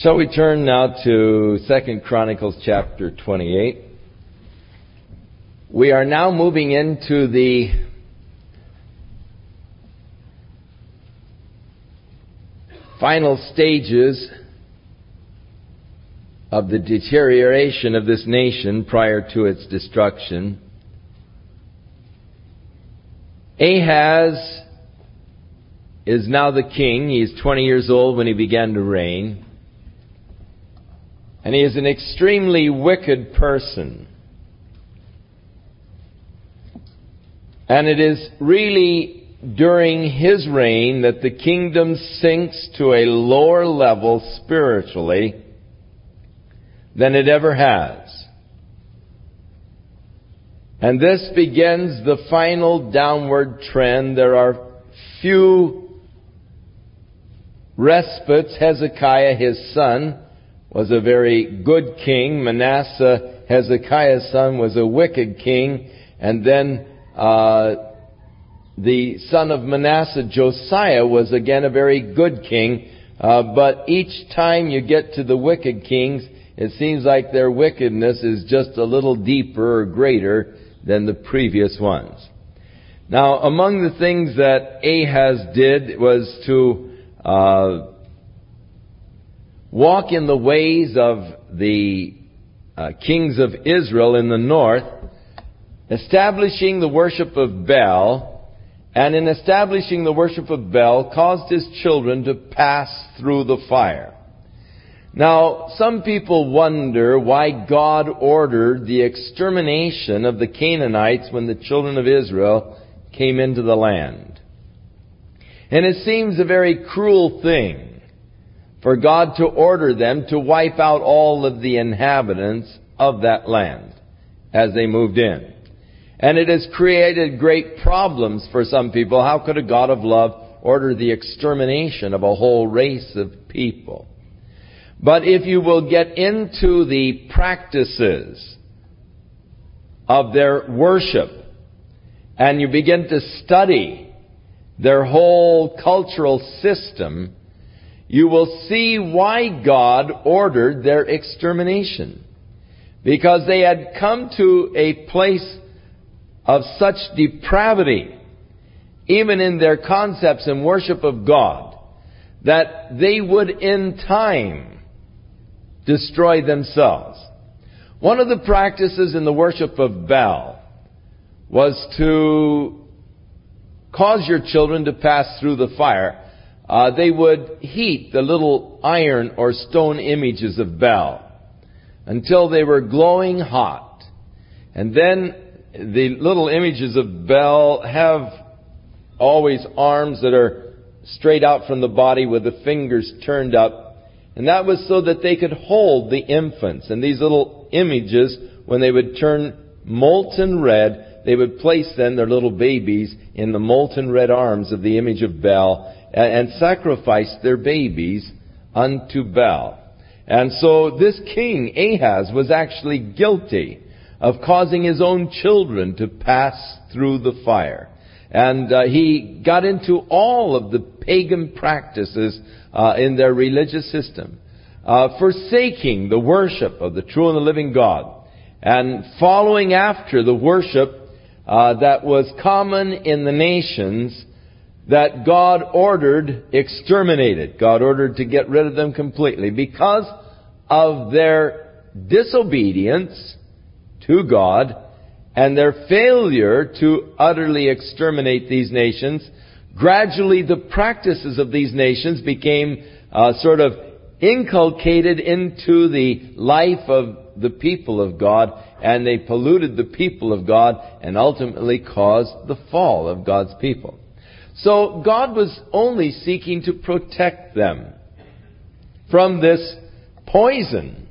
Shall we turn now to 2 Chronicles chapter 28? We are now moving into the final stages of the deterioration of this nation prior to its destruction. Ahaz is now the king. He is 20 years old when he began to reign. And he is an extremely wicked person. And it is really during his reign that the kingdom sinks to a lower level spiritually than it ever has. And this begins the final downward trend. There are few respites. Hezekiah, his son, was a very good king. Manasseh, Hezekiah's son, was a wicked king. And then uh, the son of Manasseh, Josiah, was again a very good king. Uh, but each time you get to the wicked kings, it seems like their wickedness is just a little deeper or greater than the previous ones. Now, among the things that Ahaz did was to uh, walk in the ways of the uh, kings of Israel in the north, establishing the worship of Baal, and in establishing the worship of Baal, caused his children to pass through the fire. Now, some people wonder why God ordered the extermination of the Canaanites when the children of Israel came into the land. And it seems a very cruel thing for God to order them to wipe out all of the inhabitants of that land as they moved in. And it has created great problems for some people. How could a God of love order the extermination of a whole race of people? But if you will get into the practices of their worship and you begin to study their whole cultural system, you will see why God ordered their extermination. Because they had come to a place of such depravity, even in their concepts and worship of God, that they would in time destroy themselves. One of the practices in the worship of Baal was to cause your children to pass through the fire uh, they would heat the little iron or stone images of Baal until they were glowing hot. And then the little images of Baal have always arms that are straight out from the body with the fingers turned up. And that was so that they could hold the infants. And these little images, when they would turn molten red, they would place then their little babies in the molten red arms of the image of Baal and sacrificed their babies unto Baal. And so this king, Ahaz, was actually guilty of causing his own children to pass through the fire. And uh, he got into all of the pagan practices uh, in their religious system, uh, forsaking the worship of the true and the living God, and following after the worship uh, that was common in the nations that God ordered exterminated. God ordered to get rid of them completely because of their disobedience to God and their failure to utterly exterminate these nations. Gradually, the practices of these nations became uh, sort of inculcated into the life of the people of God, and they polluted the people of God and ultimately caused the fall of God's people. So God was only seeking to protect them from this poison,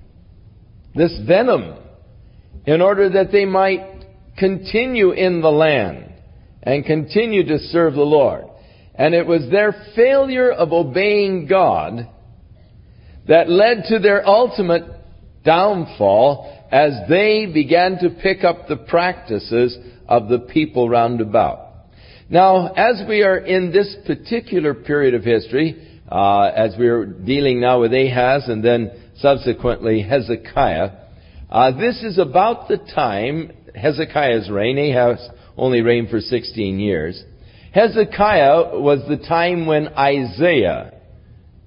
this venom, in order that they might continue in the land and continue to serve the Lord. And it was their failure of obeying God that led to their ultimate downfall as they began to pick up the practices of the people round about. Now, as we are in this particular period of history, uh, as we're dealing now with Ahaz and then subsequently Hezekiah. Uh, this is about the time Hezekiah's reign. Ahaz only reigned for 16 years. Hezekiah was the time when Isaiah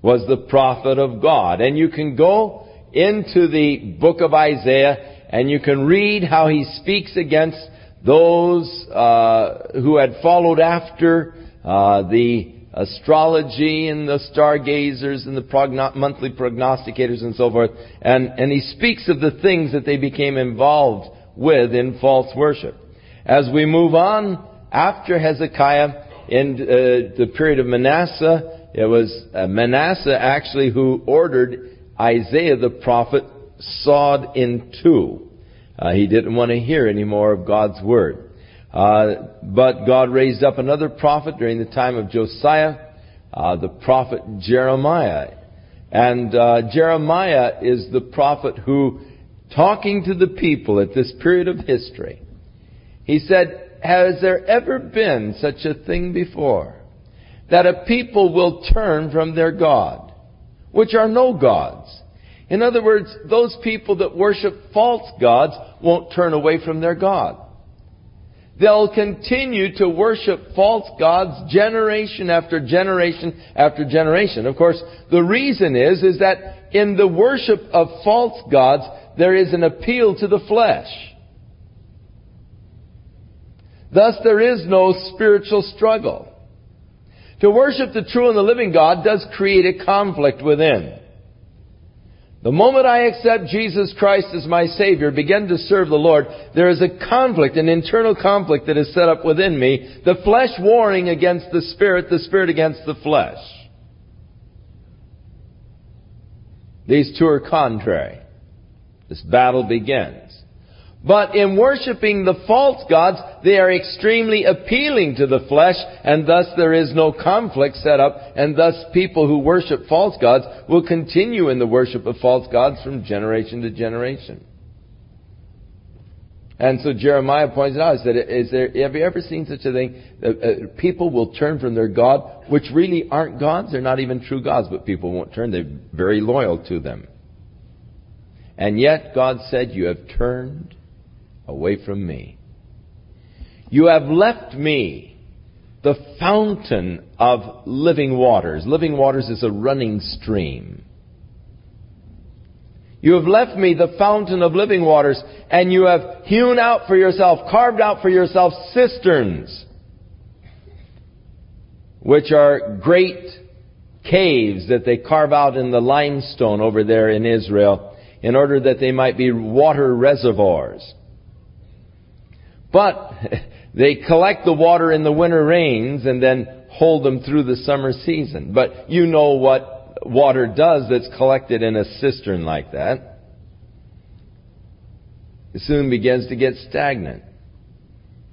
was the prophet of God. And you can go into the book of Isaiah and you can read how he speaks against those uh, who had followed after uh, the astrology and the stargazers and the progno- monthly prognosticators and so forth. And, and he speaks of the things that they became involved with in false worship. As we move on, after Hezekiah, in uh, the period of Manasseh, it was uh, Manasseh actually who ordered Isaiah the prophet sawed in two. Uh, he didn't want to hear any more of God's word. Uh, but God raised up another prophet during the time of Josiah, uh, the prophet Jeremiah. And uh, Jeremiah is the prophet who, talking to the people at this period of history, he said, Has there ever been such a thing before? That a people will turn from their God, which are no gods. In other words, those people that worship false gods won't turn away from their God. They'll continue to worship false gods generation after generation after generation. Of course, the reason is, is that in the worship of false gods, there is an appeal to the flesh. Thus, there is no spiritual struggle. To worship the true and the living God does create a conflict within. The moment I accept Jesus Christ as my Savior, begin to serve the Lord, there is a conflict, an internal conflict that is set up within me, the flesh warring against the Spirit, the Spirit against the flesh. These two are contrary. This battle begins. But in worshiping the false gods, they are extremely appealing to the flesh, and thus there is no conflict set up, and thus people who worship false gods will continue in the worship of false gods from generation to generation. And so Jeremiah points out, said, is there, have you ever seen such a thing? Uh, uh, people will turn from their God, which really aren't gods, they're not even true gods, but people won't turn, they're very loyal to them. And yet God said, you have turned away from me. You have left me the fountain of living waters. Living waters is a running stream. You have left me the fountain of living waters, and you have hewn out for yourself, carved out for yourself cisterns, which are great caves that they carve out in the limestone over there in Israel in order that they might be water reservoirs. But they collect the water in the winter rains and then hold them through the summer season. But you know what water does that's collected in a cistern like that. It soon begins to get stagnant.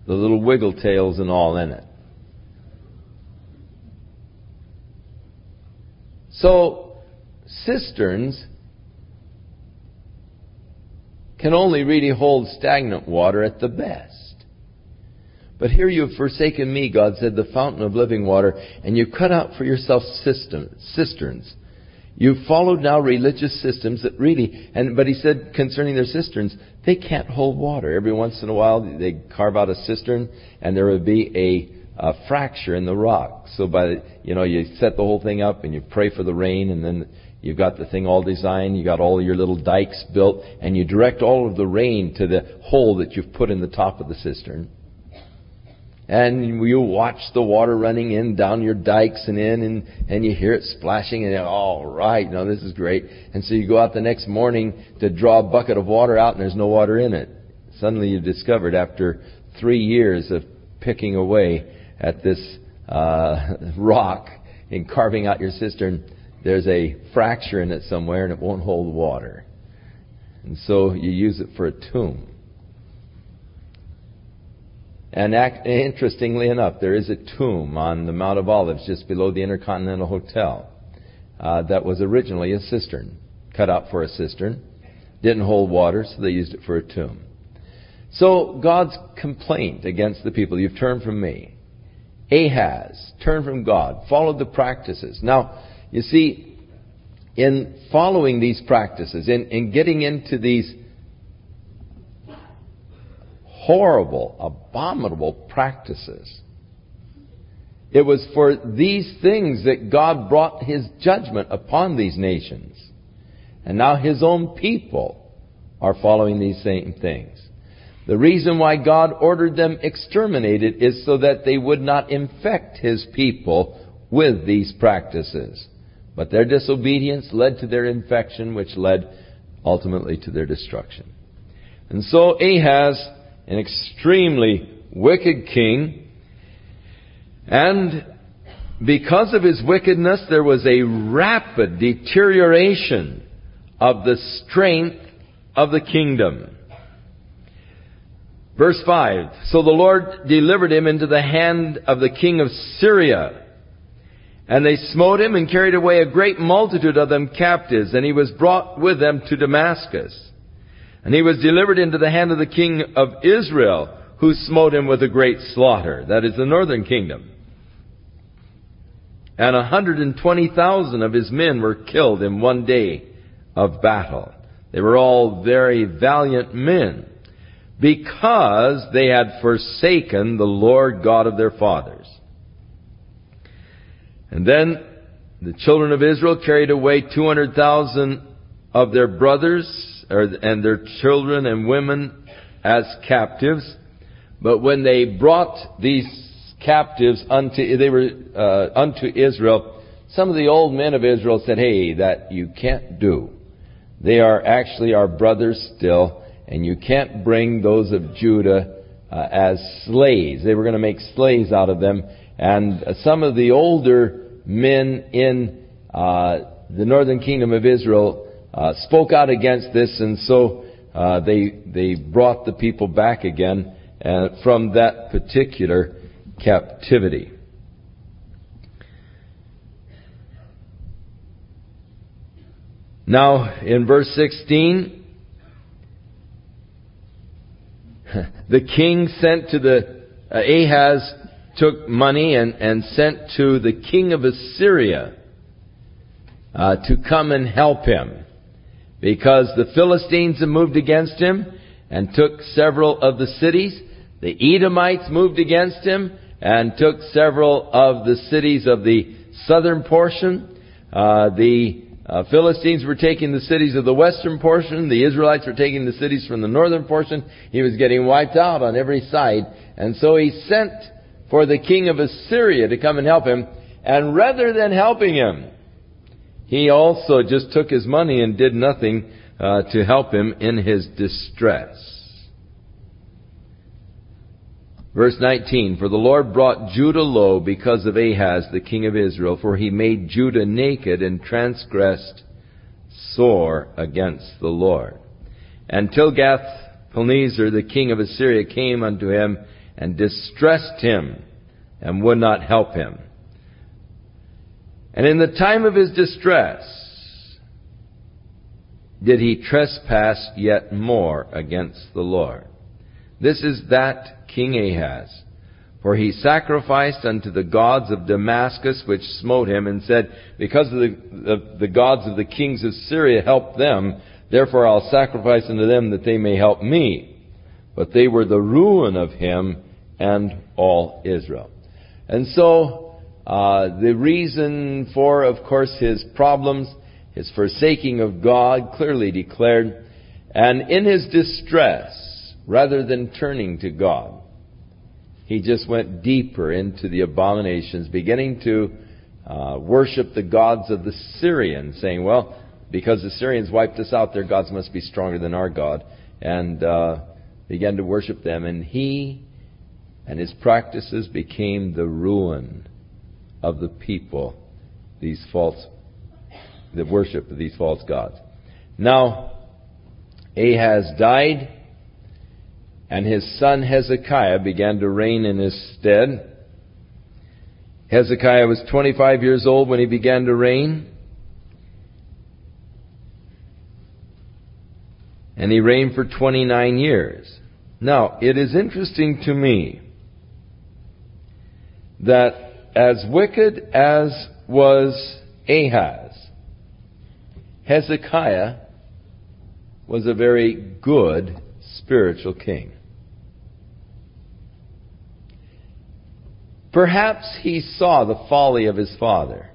The little wiggle tails and all in it. So, cisterns can only really hold stagnant water at the best. But here you have forsaken me, God said, the fountain of living water, and you've cut out for yourself cisterns. You've followed now religious systems that really, and, but he said concerning their cisterns, they can't hold water. Every once in a while, they carve out a cistern, and there would be a, a fracture in the rock. So by, the, you know, you set the whole thing up, and you pray for the rain, and then You've got the thing all designed, you've got all your little dikes built, and you direct all of the rain to the hole that you've put in the top of the cistern and you watch the water running in down your dikes and in and, and you hear it splashing and all right, you know, this is great. And so you go out the next morning to draw a bucket of water out and there's no water in it. Suddenly you've discovered after three years of picking away at this uh, rock and carving out your cistern, there's a fracture in it somewhere and it won't hold water. And so you use it for a tomb. And act, interestingly enough, there is a tomb on the Mount of Olives just below the Intercontinental Hotel uh, that was originally a cistern, cut out for a cistern. Didn't hold water, so they used it for a tomb. So God's complaint against the people, you've turned from me. Ahaz turned from God, followed the practices. Now, You see, in following these practices, in, in getting into these horrible, abominable practices, it was for these things that God brought His judgment upon these nations. And now His own people are following these same things. The reason why God ordered them exterminated is so that they would not infect His people with these practices. But their disobedience led to their infection, which led ultimately to their destruction. And so Ahaz, an extremely wicked king, and because of his wickedness, there was a rapid deterioration of the strength of the kingdom. Verse 5 So the Lord delivered him into the hand of the king of Syria. And they smote him and carried away a great multitude of them captives, and he was brought with them to Damascus. And he was delivered into the hand of the king of Israel, who smote him with a great slaughter. That is the northern kingdom and a 120,000 of his men were killed in one day of battle. They were all very valiant men because they had forsaken the Lord God of their fathers. And then the children of Israel carried away 200,000 of their brothers and their children and women as captives. But when they brought these captives unto, they were, uh, unto Israel, some of the old men of Israel said, hey, that you can't do. They are actually our brothers still, and you can't bring those of Judah uh, as slaves. They were going to make slaves out of them. And uh, some of the older men in uh, the northern kingdom of Israel uh, spoke out against this, and so uh, they they brought the people back again uh, from that particular captivity. Now, in verse 16, the king sent to the, uh, Ahaz took money and, and sent to the king of Assyria uh, to come and help him because the Philistines had moved against him and took several of the cities. The Edomites moved against him and took several of the cities of the southern portion. Uh, the uh, Philistines were taking the cities of the western portion. The Israelites were taking the cities from the northern portion. He was getting wiped out on every side. And so he sent for the king of Assyria to come and help him. And rather than helping him, he also just took his money and did nothing uh, to help him in his distress. Verse 19, For the Lord brought Judah low because of Ahaz, the king of Israel, for he made Judah naked and transgressed sore against the Lord. And Tilgath-Pilneser, the king of Assyria, came unto him and distressed him and would not help him. And in the time of his distress, did he trespass yet more against the Lord. This is that King Ahaz. For he sacrificed unto the gods of Damascus, which smote him, and said, Because of the, the, the gods of the kings of Syria helped them, therefore I'll sacrifice unto them that they may help me. But they were the ruin of him and all Israel. And so, uh, the reason for, of course, his problems, his forsaking of God, clearly declared, and in his distress, rather than turning to God. He just went deeper into the abominations, beginning to uh, worship the gods of the Syrians, saying, well, because the Syrians wiped us out, their gods must be stronger than our God, and uh, began to worship them. And he and his practices became the ruin of the people, these false, the worship of these false gods. Now, Ahaz died, and his son Hezekiah began to reign in his stead. Hezekiah was 25 years old when he began to reign. And he reigned for 29 years. Now, it is interesting to me that as wicked as was Ahaz. Hezekiah was a very good spiritual king. Perhaps he saw the folly of his father.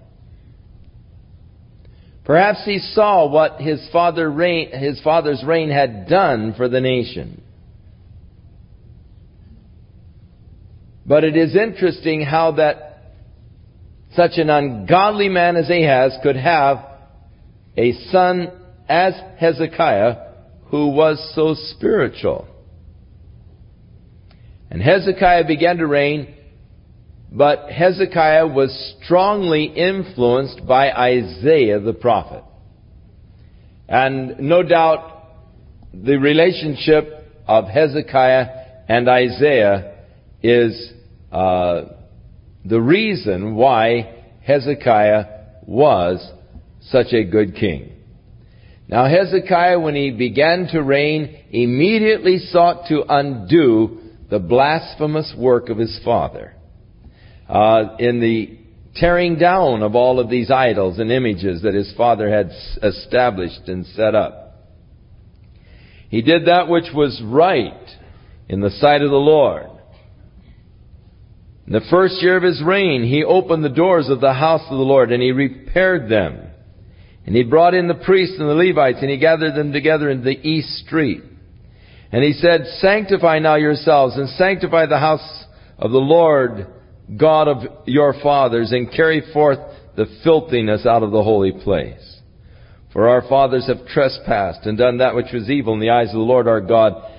Perhaps he saw what his, father reign, his father's reign had done for the nation. But it is interesting how that such an ungodly man as Ahaz could have a son as Hezekiah who was so spiritual. And Hezekiah began to reign, but Hezekiah was strongly influenced by Isaiah the prophet. And no doubt the relationship of Hezekiah and Isaiah is uh, the reason why Hezekiah was such a good king. Now Hezekiah, when he began to reign, immediately sought to undo the blasphemous work of his father. Uh, in the tearing down of all of these idols and images that his father had established and set up. He did that which was right in the sight of the Lord. In the first year of his reign, he opened the doors of the house of the Lord and he repaired them. And he brought in the priests and the Levites, and he gathered them together in the east street. And he said, Sanctify now yourselves, and sanctify the house of the Lord God of your fathers, and carry forth the filthiness out of the holy place. For our fathers have trespassed, and done that which was evil in the eyes of the Lord our God,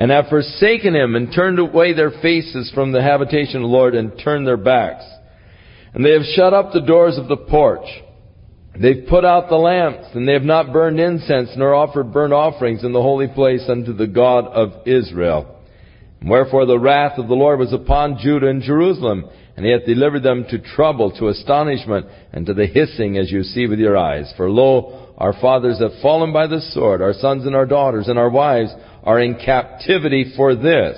and have forsaken him, and turned away their faces from the habitation of the Lord, and turned their backs. And they have shut up the doors of the porch, They've put out the lamps, and they have not burned incense, nor offered burnt offerings in the holy place unto the God of Israel. Wherefore the wrath of the Lord was upon Judah and Jerusalem, and he hath delivered them to trouble, to astonishment, and to the hissing as you see with your eyes. For lo, our fathers have fallen by the sword, our sons and our daughters and our wives are in captivity for this.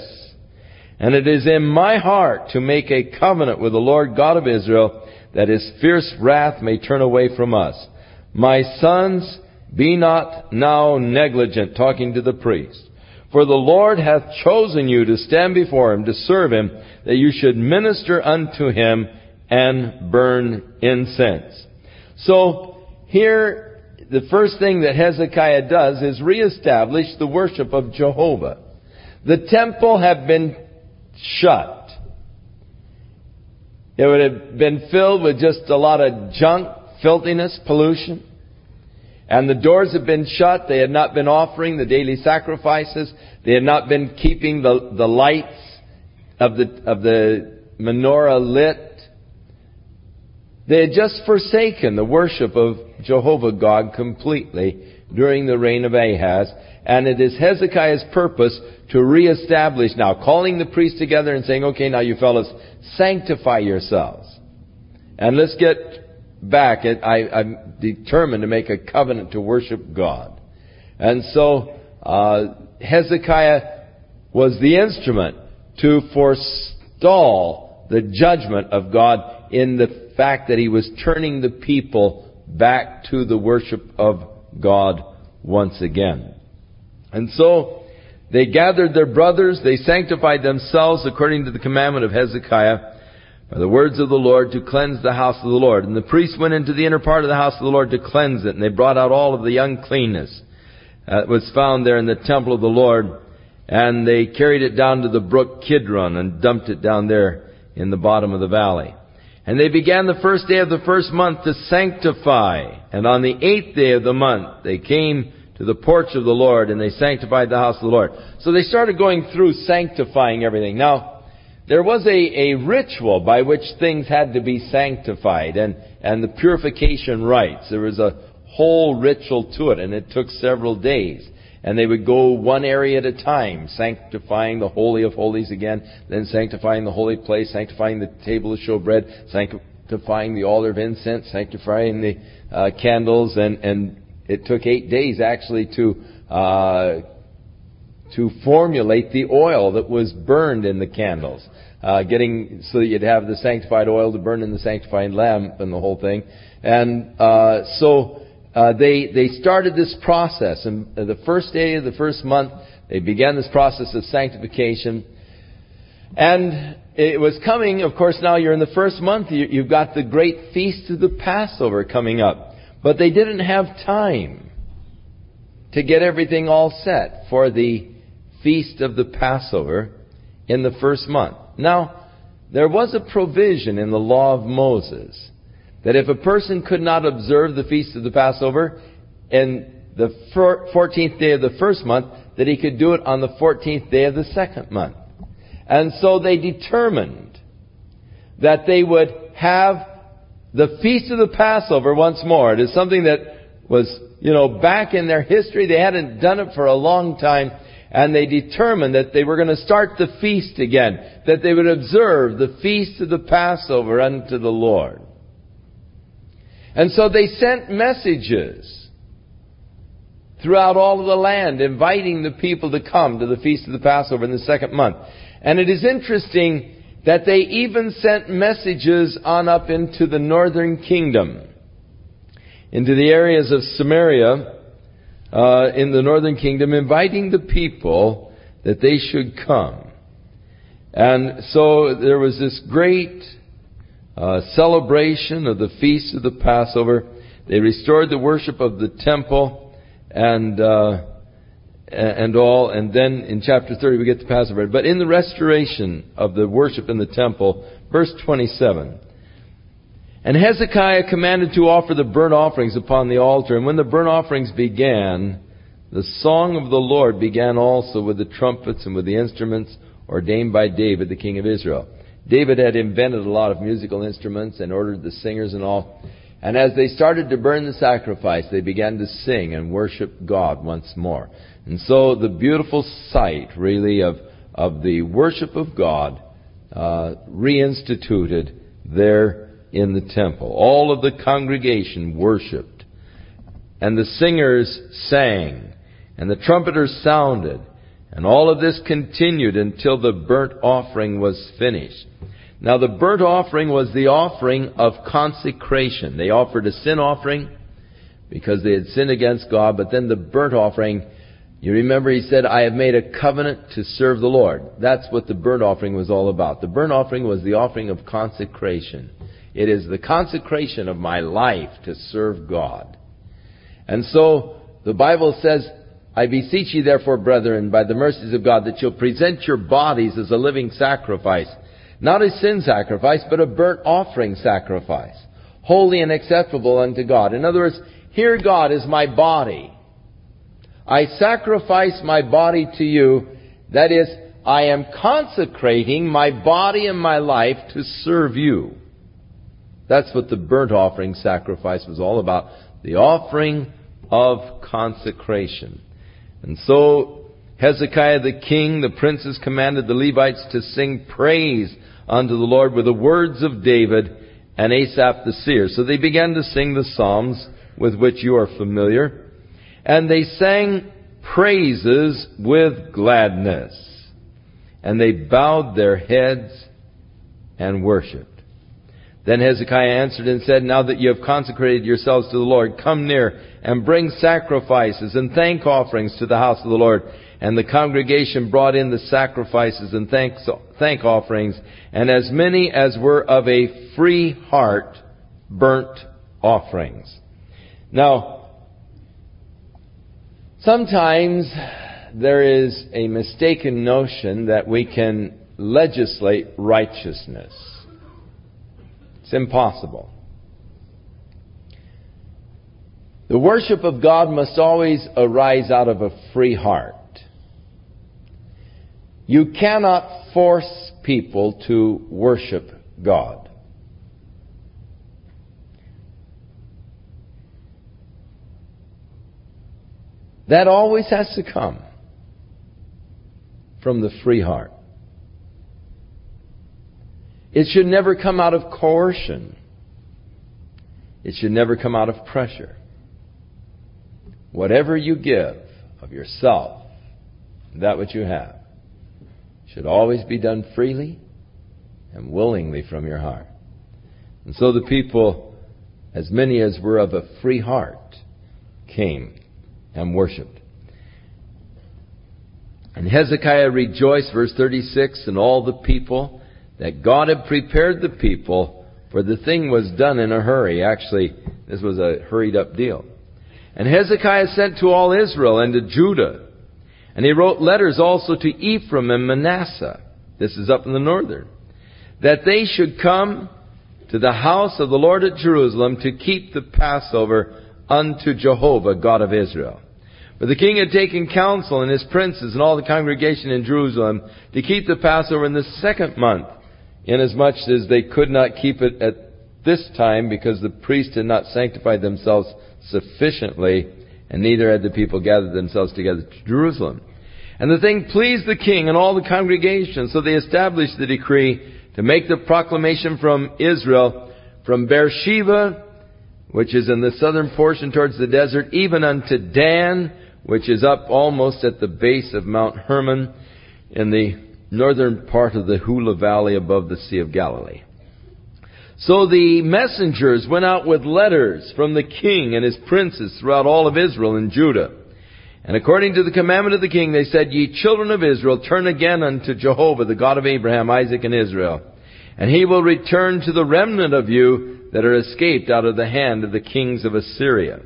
And it is in my heart to make a covenant with the Lord God of Israel, that his fierce wrath may turn away from us. My sons, be not now negligent, talking to the priest. For the Lord hath chosen you to stand before him, to serve him, that you should minister unto him and burn incense. So, here, the first thing that Hezekiah does is reestablish the worship of Jehovah. The temple had been shut. It would have been filled with just a lot of junk, filthiness, pollution. And the doors had been shut. They had not been offering the daily sacrifices. They had not been keeping the, the lights of the, of the menorah lit. They had just forsaken the worship of Jehovah God completely during the reign of Ahaz. And it is Hezekiah's purpose to reestablish now, calling the priests together and saying, okay, now you fellows, sanctify yourselves. And let's get back. I, I'm determined to make a covenant to worship God. And so, uh, Hezekiah was the instrument to forestall the judgment of God in the fact that he was turning the people back to the worship of God once again. And so, they gathered their brothers, they sanctified themselves according to the commandment of Hezekiah by the words of the Lord to cleanse the house of the Lord. And the priests went into the inner part of the house of the Lord to cleanse it, and they brought out all of the uncleanness that was found there in the temple of the Lord, and they carried it down to the brook Kidron and dumped it down there in the bottom of the valley. And they began the first day of the first month to sanctify, and on the eighth day of the month they came to the porch of the Lord and they sanctified the house of the Lord. So they started going through sanctifying everything. Now, there was a, a ritual by which things had to be sanctified and, and the purification rites. There was a whole ritual to it and it took several days. And they would go one area at a time, sanctifying the Holy of Holies again, then sanctifying the holy place, sanctifying the table of showbread, sanctifying the altar of incense, sanctifying the uh, candles, and, and it took eight days actually to uh, to formulate the oil that was burned in the candles. uh, getting so that you'd have the sanctified oil to burn in the sanctified lamp and the whole thing. And uh, so uh, they they started this process, and the first day of the first month, they began this process of sanctification. And it was coming, of course, now you're in the first month, you, you've got the great feast of the Passover coming up. But they didn't have time to get everything all set for the feast of the Passover in the first month. Now, there was a provision in the law of Moses that if a person could not observe the feast of the Passover in the 14th day of the first month, that he could do it on the 14th day of the second month. And so they determined that they would have the feast of the Passover once more. It is something that was, you know, back in their history. They hadn't done it for a long time. And they determined that they were going to start the feast again. That they would observe the feast of the Passover unto the Lord. And so they sent messages throughout all of the land inviting the people to come to the feast of the Passover in the second month. And it is interesting that they even sent messages on up into the northern kingdom, into the areas of Samaria, uh, in the northern kingdom, inviting the people that they should come. And so there was this great uh, celebration of the feast of the Passover. They restored the worship of the temple and uh, and all. And then in chapter 30 we get the Passover. But in the restoration of the worship in the temple, verse 27. And Hezekiah commanded to offer the burnt offerings upon the altar. And when the burnt offerings began, the song of the Lord began also with the trumpets and with the instruments ordained by David, the king of Israel. David had invented a lot of musical instruments and ordered the singers and all. And as they started to burn the sacrifice, they began to sing and worship God once more. And so the beautiful sight, really, of, of the worship of God uh, reinstituted there in the temple. All of the congregation worshiped. And the singers sang. And the trumpeters sounded. And all of this continued until the burnt offering was finished. Now the burnt offering was the offering of consecration. They offered a sin offering because they had sinned against God, but then the burnt offering, you remember he said, I have made a covenant to serve the Lord. That's what the burnt offering was all about. The burnt offering was the offering of consecration. It is the consecration of my life to serve God. And so the Bible says, I beseech you therefore, brethren, by the mercies of God, that you'll present your bodies as a living sacrifice, not a sin sacrifice, but a burnt offering sacrifice, holy and acceptable unto God. In other words, here God is my body. I sacrifice my body to you. That is, I am consecrating my body and my life to serve you. That's what the burnt offering sacrifice was all about. The offering of consecration. And so Hezekiah the king, the princes commanded the Levites to sing praise unto the Lord with the words of David and Asaph the seer. So they began to sing the psalms with which you are familiar. And they sang praises with gladness. And they bowed their heads and worshiped. Then Hezekiah answered and said, Now that you have consecrated yourselves to the Lord, come near and bring sacrifices and thank offerings to the house of the Lord. And the congregation brought in the sacrifices and thanks, thank offerings, and as many as were of a free heart burnt offerings. Now, sometimes there is a mistaken notion that we can legislate righteousness. It's impossible. The worship of God must always arise out of a free heart. You cannot force people to worship God. That always has to come from the free heart. It should never come out of coercion. It should never come out of pressure. Whatever you give of yourself, that which you have, should always be done freely and willingly from your heart. And so the people, as many as were of a free heart, came and worshiped. And Hezekiah rejoiced, verse 36, and all the people that God had prepared the people, for the thing was done in a hurry. Actually, this was a hurried up deal. And Hezekiah sent to all Israel and to Judah. And he wrote letters also to Ephraim and Manasseh. This is up in the northern. That they should come to the house of the Lord at Jerusalem to keep the Passover unto Jehovah, God of Israel. But the king had taken counsel and his princes and all the congregation in Jerusalem to keep the Passover in the second month, inasmuch as they could not keep it at this time because the priests had not sanctified themselves sufficiently, and neither had the people gathered themselves together to Jerusalem. And the thing pleased the king and all the congregation, so they established the decree to make the proclamation from Israel, from Beersheba, which is in the southern portion towards the desert, even unto Dan, which is up almost at the base of Mount Hermon in the northern part of the Hula Valley above the Sea of Galilee. So the messengers went out with letters from the king and his princes throughout all of Israel and Judah. And according to the commandment of the king, they said, Ye children of Israel, turn again unto Jehovah, the God of Abraham, Isaac, and Israel. And he will return to the remnant of you that are escaped out of the hand of the kings of Assyria.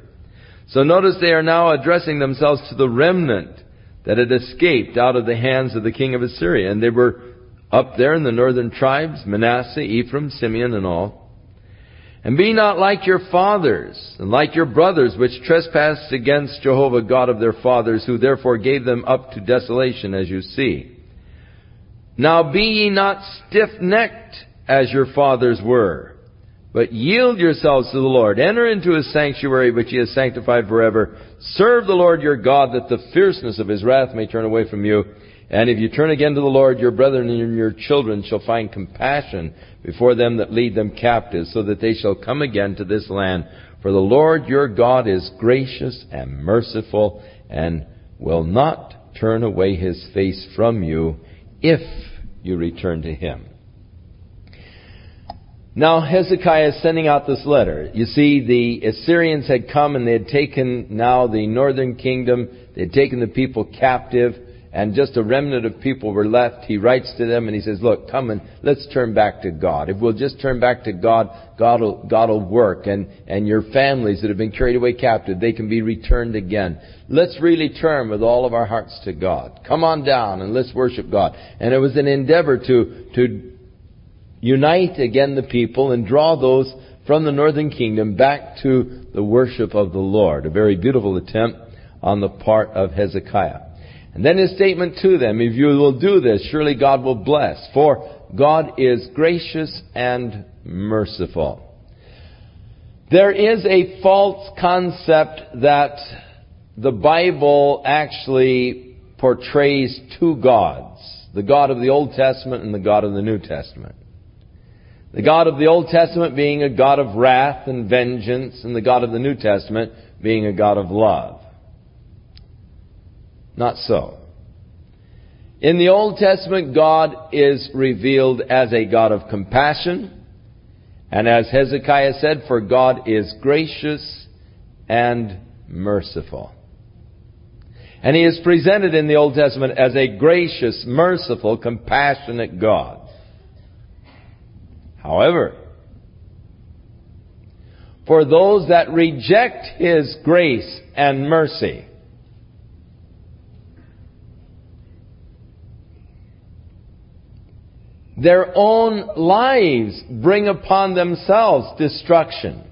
So notice they are now addressing themselves to the remnant that had escaped out of the hands of the king of Assyria. And they were up there in the northern tribes, Manasseh, Ephraim, Simeon, and all. And be not like your fathers, and like your brothers, which trespassed against Jehovah God of their fathers, who therefore gave them up to desolation, as you see. Now be ye not stiff-necked, as your fathers were but yield yourselves to the Lord. Enter into his sanctuary which he has sanctified forever. Serve the Lord your God that the fierceness of his wrath may turn away from you. And if you turn again to the Lord, your brethren and your children shall find compassion before them that lead them captive, so that they shall come again to this land. For the Lord your God is gracious and merciful, and will not turn away his face from you if you return to him. Now Hezekiah is sending out this letter. You see, the Assyrians had come and they had taken now the northern kingdom. They had taken the people captive and just a remnant of people were left. He writes to them and he says, look, come and let's turn back to God. If we'll just turn back to God, God will, God will work and, and your families that have been carried away captive, they can be returned again. Let's really turn with all of our hearts to God. Come on down and let's worship God. And it was an endeavor to, to unite again the people and draw those from the northern kingdom back to the worship of the Lord. A very beautiful attempt on the part of Hezekiah. And then his statement to them, if you will do this, surely God will bless, for God is gracious and merciful. There is a false concept that the Bible actually portrays two gods, the God of the Old Testament and the God of the New Testament. The God of the Old Testament being a God of wrath and vengeance, and the God of the New Testament being a God of love. Not so. In the Old Testament, God is revealed as a God of compassion, and as Hezekiah said, for God is gracious and merciful. And he is presented in the Old Testament as a gracious, merciful, compassionate God. However, for those that reject His grace and mercy, their own lives bring upon themselves destruction.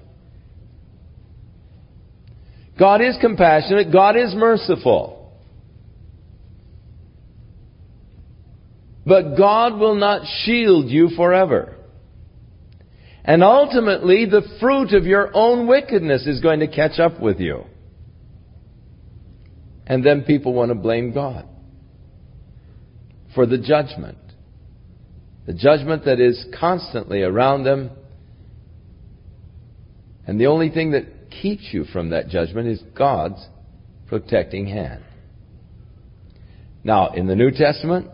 God is compassionate. God is merciful. But God will not shield you forever. And ultimately, the fruit of your own wickedness is going to catch up with you. And then people want to blame God for the judgment. The judgment that is constantly around them. And the only thing that keeps you from that judgment is God's protecting hand. Now, in the New Testament,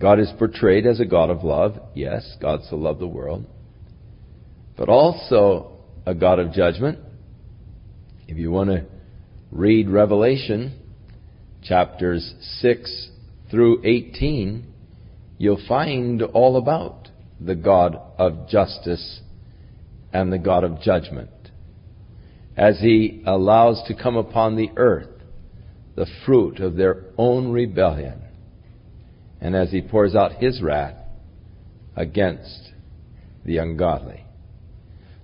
God is portrayed as a God of love. Yes, God so loved the world. But also a God of judgment. If you want to read Revelation chapters 6 through 18, you'll find all about the God of justice and the God of judgment as He allows to come upon the earth the fruit of their own rebellion and as He pours out His wrath against the ungodly.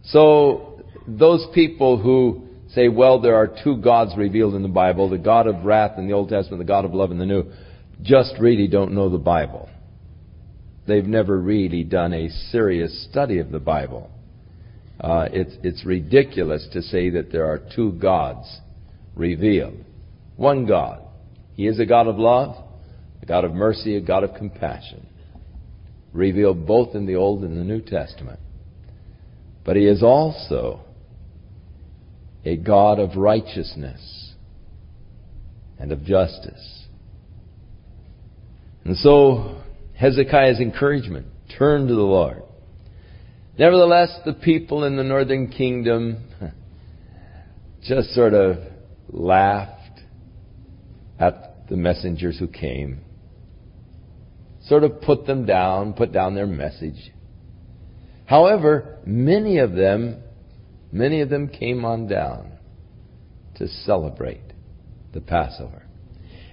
So, those people who say, well, there are two gods revealed in the Bible, the God of wrath in the Old Testament, the God of love in the New, just really don't know the Bible. They've never really done a serious study of the Bible. Uh, it's, it's ridiculous to say that there are two gods revealed. One God. He is a God of love, God of mercy, a God of compassion. Revealed both in the Old and the New Testament. But He is also a God of righteousness and of justice. And so, Hezekiah's encouragement turn to the Lord. Nevertheless, the people in the northern kingdom just sort of laughed at the messengers who came, sort of put them down, put down their message. However, many of them, many of them came on down to celebrate the Passover.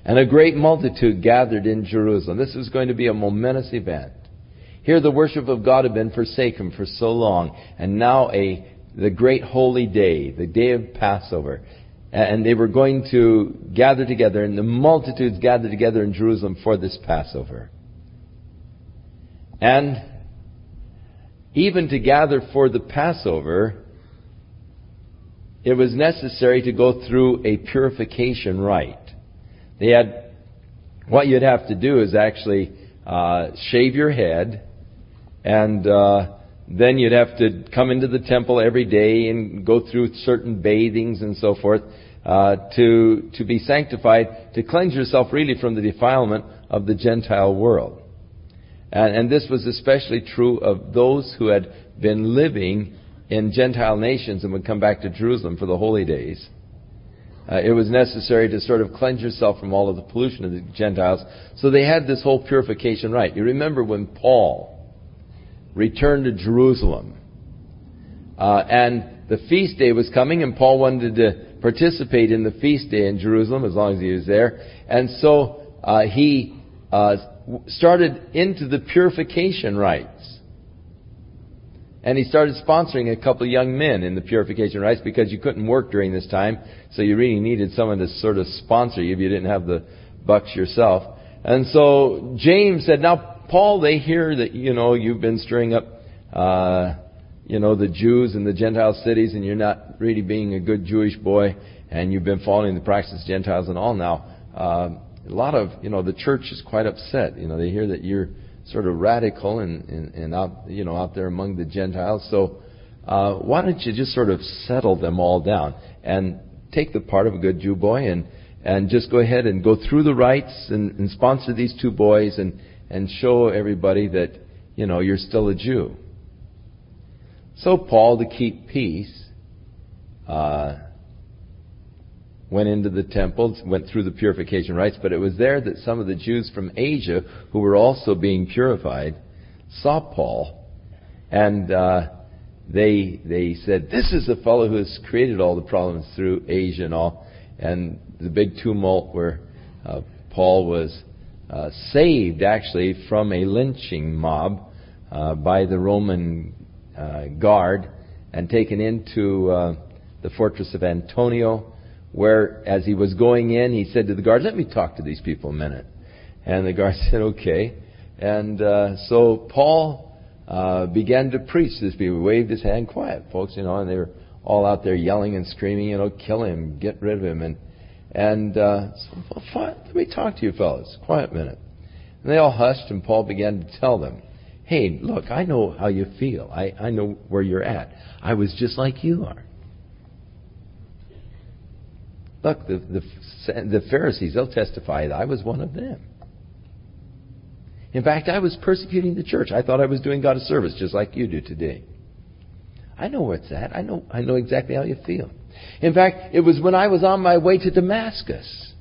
And a great multitude gathered in Jerusalem. This was going to be a momentous event. Here the worship of God had been forsaken for so long, and now a the great holy day, the day of Passover. And they were going to gather together, and the multitudes gathered together in Jerusalem for this Passover. And even to gather for the Passover, it was necessary to go through a purification rite. They had, what you'd have to do is actually uh, shave your head, and uh, then you'd have to come into the temple every day and go through certain bathings and so forth uh, to to be sanctified, to cleanse yourself really from the defilement of the Gentile world. And, and this was especially true of those who had been living in Gentile nations and would come back to Jerusalem for the holy days. Uh, it was necessary to sort of cleanse yourself from all of the pollution of the Gentiles. So they had this whole purification rite. You remember when Paul returned to Jerusalem. Uh, and the feast day was coming, and Paul wanted to participate in the feast day in Jerusalem as long as he was there. And so uh, he uh, started into the purification rites. And he started sponsoring a couple of young men in the purification rites because you couldn't work during this time, so you really needed someone to sort of sponsor you if you didn't have the bucks yourself. And so James said, Now, Paul, they hear that, you know, you've been stirring up, uh, you know, the Jews and the Gentile cities and you're not really being a good Jewish boy and you've been following the practice of Gentiles and all now. Uh, a lot of, you know, the church is quite upset. You know, they hear that you're sort of radical and, and, and out, you know, out there among the Gentiles. So, uh, why don't you just sort of settle them all down and take the part of a good Jew boy and, and just go ahead and go through the rites and, and sponsor these two boys and, and show everybody that, you know, you're still a Jew. So Paul, to keep peace, uh, went into the temple, went through the purification rites, but it was there that some of the Jews from Asia, who were also being purified, saw Paul, and uh, they they said, "This is the fellow who has created all the problems through Asia and all." And the big tumult where uh, Paul was uh, saved actually from a lynching mob uh, by the Roman uh, guard and taken into uh, the fortress of Antonia, where as he was going in, he said to the guard, "Let me talk to these people a minute." And the guard said, "Okay." And uh, so Paul uh, began to preach these people. He waved his hand, "Quiet, folks," you know, and they were all out there yelling and screaming, you know, kill him, get rid of him, and and uh, so, well, let me talk to you fellows, Quiet a minute. And they all hushed, and Paul began to tell them, Hey, look, I know how you feel. I, I know where you're at. I was just like you are. Look, the, the, the Pharisees, they'll testify that I was one of them. In fact, I was persecuting the church. I thought I was doing God a service, just like you do today. I know where it's at. I know, I know exactly how you feel. In fact, it was when I was on my way to Damascus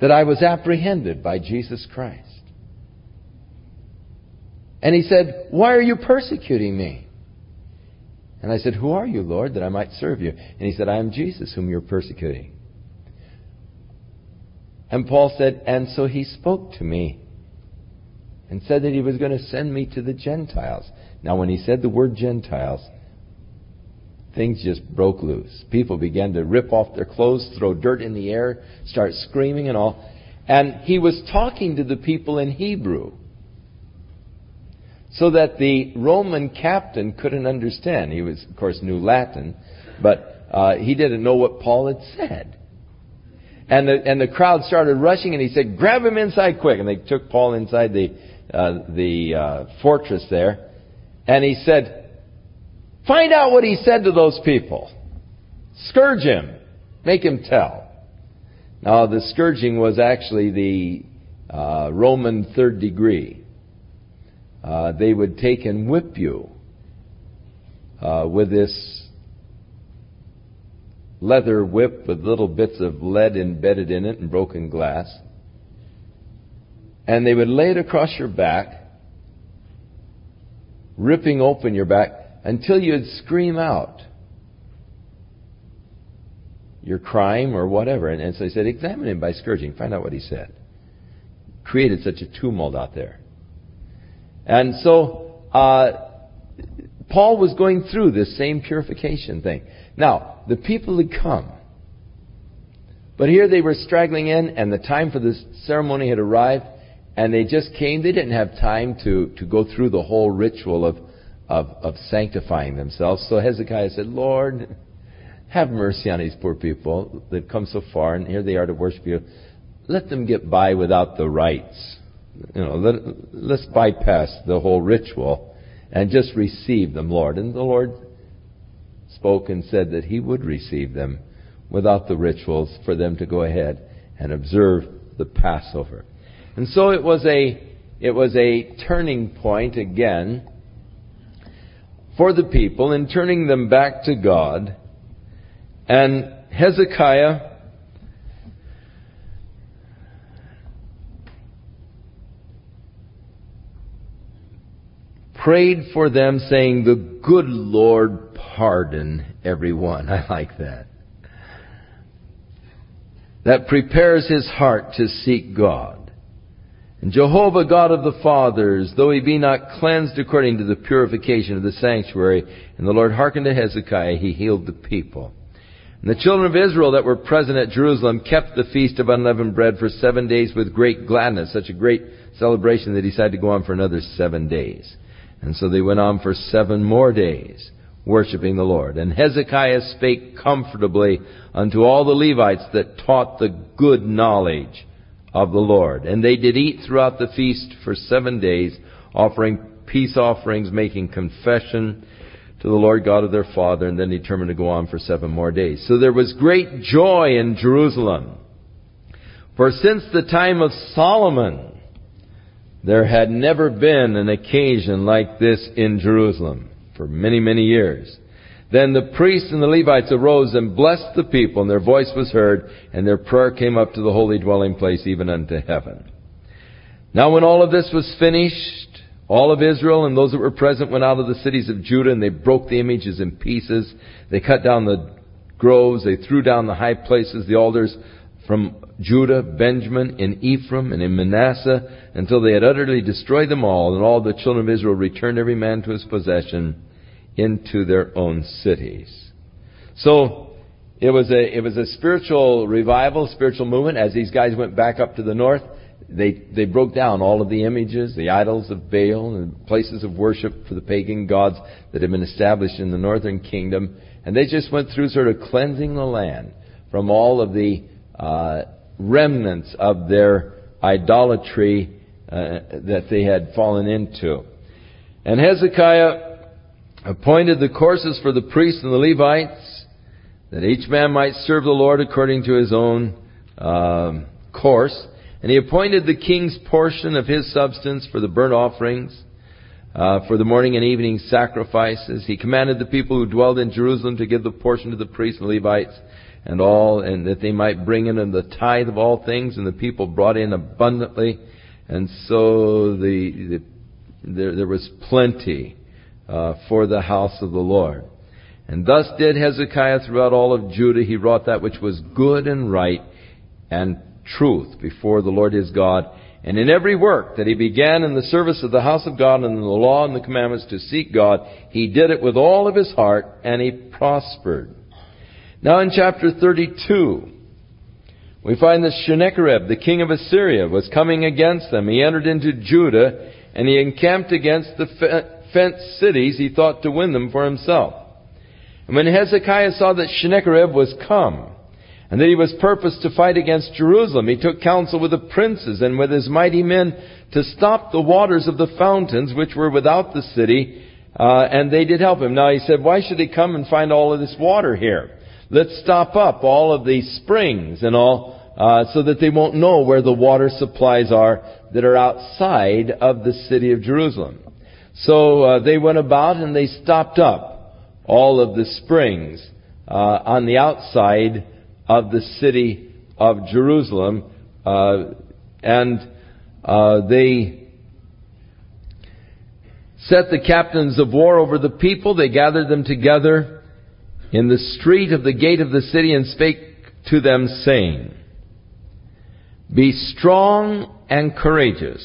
that I was apprehended by Jesus Christ. And he said, Why are you persecuting me? And I said, Who are you, Lord, that I might serve you? And he said, I am Jesus whom you're persecuting. And Paul said, And so he spoke to me and said that he was going to send me to the Gentiles. Now, when he said the word Gentiles, things just broke loose. People began to rip off their clothes, throw dirt in the air, start screaming and all. And he was talking to the people in Hebrew so that the Roman captain couldn't understand. He was, of course, knew Latin, but uh, he didn't know what Paul had said. And the, and the crowd started rushing, and he said, "Grab him inside quick!" And they took Paul inside the uh, the uh, fortress there, and he said, "Find out what he said to those people. Scourge him. Make him tell." Now, the scourging was actually the uh, Roman third degree. Uh, they would take and whip you uh, with this leather whip with little bits of lead embedded in it and broken glass. And they would lay it across your back, ripping open your back until you'd scream out your crime or whatever. And, and so he said, examine him by scourging, find out what he said. Created such a tumult out there. And so, uh, Paul was going through this same purification thing. Now, the people had come. But here they were straggling in, and the time for the ceremony had arrived, and they just came. They didn't have time to, to go through the whole ritual of, of, of sanctifying themselves. So Hezekiah said, Lord, have mercy on these poor people. They've come so far, and here they are to worship you. Let them get by without the rites you know, let, let's bypass the whole ritual and just receive them, Lord. And the Lord spoke and said that He would receive them without the rituals for them to go ahead and observe the Passover. And so it was a, it was a turning point again for the people in turning them back to God. And Hezekiah prayed for them, saying, The good Lord pardon everyone. I like that. That prepares his heart to seek God. And Jehovah God of the fathers, though he be not cleansed according to the purification of the sanctuary, and the Lord hearkened to Hezekiah, he healed the people. And the children of Israel that were present at Jerusalem kept the feast of unleavened bread for seven days with great gladness, such a great celebration that he decided to go on for another seven days. And so they went on for seven more days, worshiping the Lord. And Hezekiah spake comfortably unto all the Levites that taught the good knowledge of the Lord. And they did eat throughout the feast for seven days, offering peace offerings, making confession to the Lord God of their father, and then determined to go on for seven more days. So there was great joy in Jerusalem. For since the time of Solomon, there had never been an occasion like this in Jerusalem for many, many years. Then the priests and the Levites arose and blessed the people, and their voice was heard, and their prayer came up to the holy dwelling place, even unto heaven. Now when all of this was finished, all of Israel and those that were present went out of the cities of Judah, and they broke the images in pieces. They cut down the groves, they threw down the high places, the altars from Judah, Benjamin, in Ephraim, and in Manasseh, until they had utterly destroyed them all, and all the children of Israel returned every man to his possession into their own cities. So, it was a, it was a spiritual revival, spiritual movement. As these guys went back up to the north, they, they broke down all of the images, the idols of Baal, and places of worship for the pagan gods that had been established in the northern kingdom. And they just went through sort of cleansing the land from all of the uh, remnants of their idolatry uh, that they had fallen into. And Hezekiah appointed the courses for the priests and the Levites, that each man might serve the Lord according to his own um, course. And he appointed the king's portion of his substance for the burnt offerings, uh, for the morning and evening sacrifices. He commanded the people who dwelled in Jerusalem to give the portion to the priests and Levites and all, and that they might bring in the tithe of all things, and the people brought in abundantly, and so the, the there, there was plenty uh, for the house of the Lord. And thus did Hezekiah throughout all of Judah. He wrought that which was good and right and truth before the Lord his God. And in every work that he began in the service of the house of God and in the law and the commandments to seek God, he did it with all of his heart and he prospered. Now in chapter 32, we find that Sennacherib, the king of Assyria, was coming against them. He entered into Judah and he encamped against the fenced cities he thought to win them for himself. And when Hezekiah saw that Sennacherib was come, and that he was purposed to fight against Jerusalem, he took counsel with the princes and with his mighty men to stop the waters of the fountains which were without the city, uh, and they did help him. Now he said, why should he come and find all of this water here? Let's stop up all of these springs and all, uh, so that they won't know where the water supplies are that are outside of the city of Jerusalem. So uh, they went about and they stopped up all of the springs uh, on the outside of the city of Jerusalem, uh, and uh, they set the captains of war over the people. They gathered them together in the street of the gate of the city and spake to them, saying, Be strong and courageous.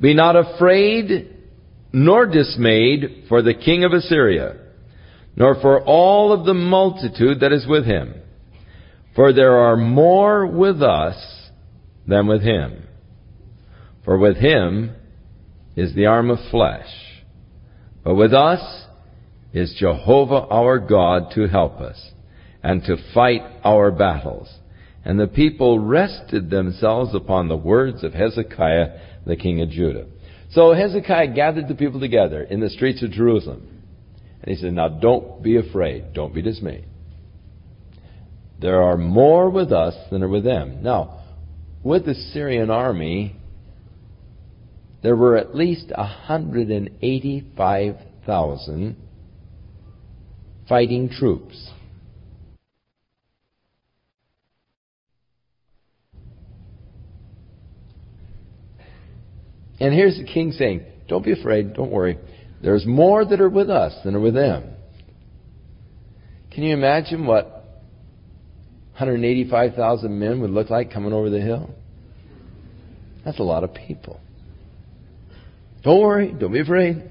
Be not afraid nor dismayed for the king of Assyria, nor for all of the multitude that is with him. For there are more with us than with him. For with him is the arm of flesh. But with us is Jehovah our God to help us and to fight our battles. And the people rested themselves upon the words of Hezekiah, the king of Judah. So Hezekiah gathered the people together in the streets of Jerusalem. And he said, Now don't be afraid. Don't be dismayed. There are more with us than are with them. Now, with the Syrian army, there were at least 185,000 fighting troops. And here's the king saying, Don't be afraid, don't worry. There's more that are with us than are with them. Can you imagine what 185,000 men would look like coming over the hill? That's a lot of people. Don't worry, don't be afraid.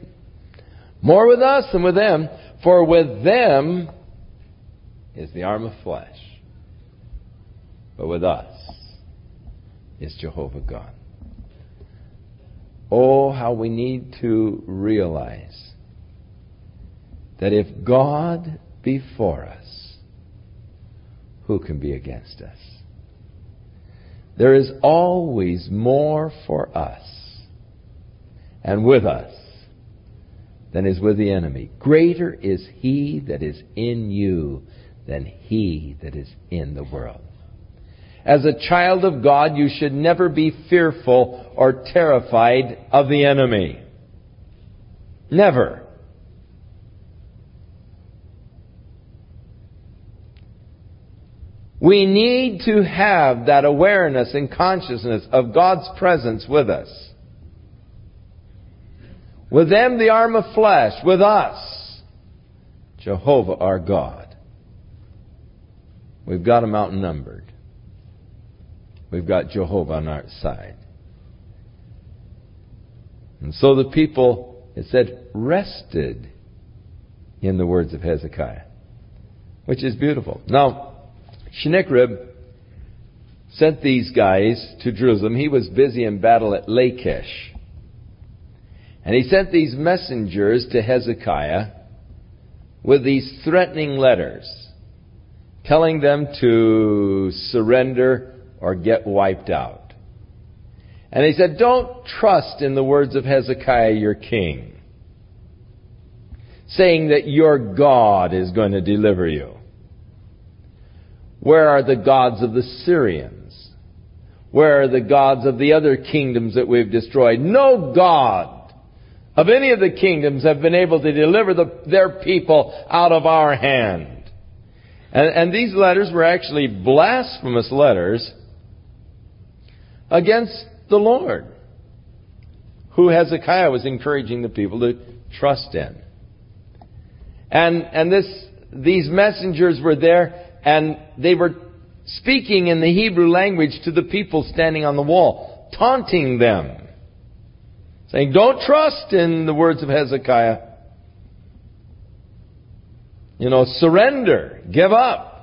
More with us than with them, for with them is the arm of flesh. But with us is Jehovah God. Oh, how we need to realize that if God be for us, who can be against us? There is always more for us and with us than is with the enemy. Greater is he that is in you than he that is in the world. As a child of God, you should never be fearful or terrified of the enemy. Never. We need to have that awareness and consciousness of God's presence with us. With them, the arm of flesh. With us, Jehovah our God. We've got them outnumbered. We've got Jehovah on our side. And so the people, it said, rested in the words of Hezekiah, which is beautiful. Now, Sennacherib sent these guys to Jerusalem. He was busy in battle at Lachish. And he sent these messengers to Hezekiah with these threatening letters, telling them to surrender or get wiped out. And he said, Don't trust in the words of Hezekiah, your king, saying that your God is going to deliver you. Where are the gods of the Syrians? Where are the gods of the other kingdoms that we've destroyed? No God of any of the kingdoms have been able to deliver the, their people out of our hand. And, and these letters were actually blasphemous letters against the Lord, who Hezekiah was encouraging the people to trust in. And, and this, these messengers were there and they were speaking in the Hebrew language to the people standing on the wall, taunting them, saying, don't trust in the words of Hezekiah. You know, surrender, give up.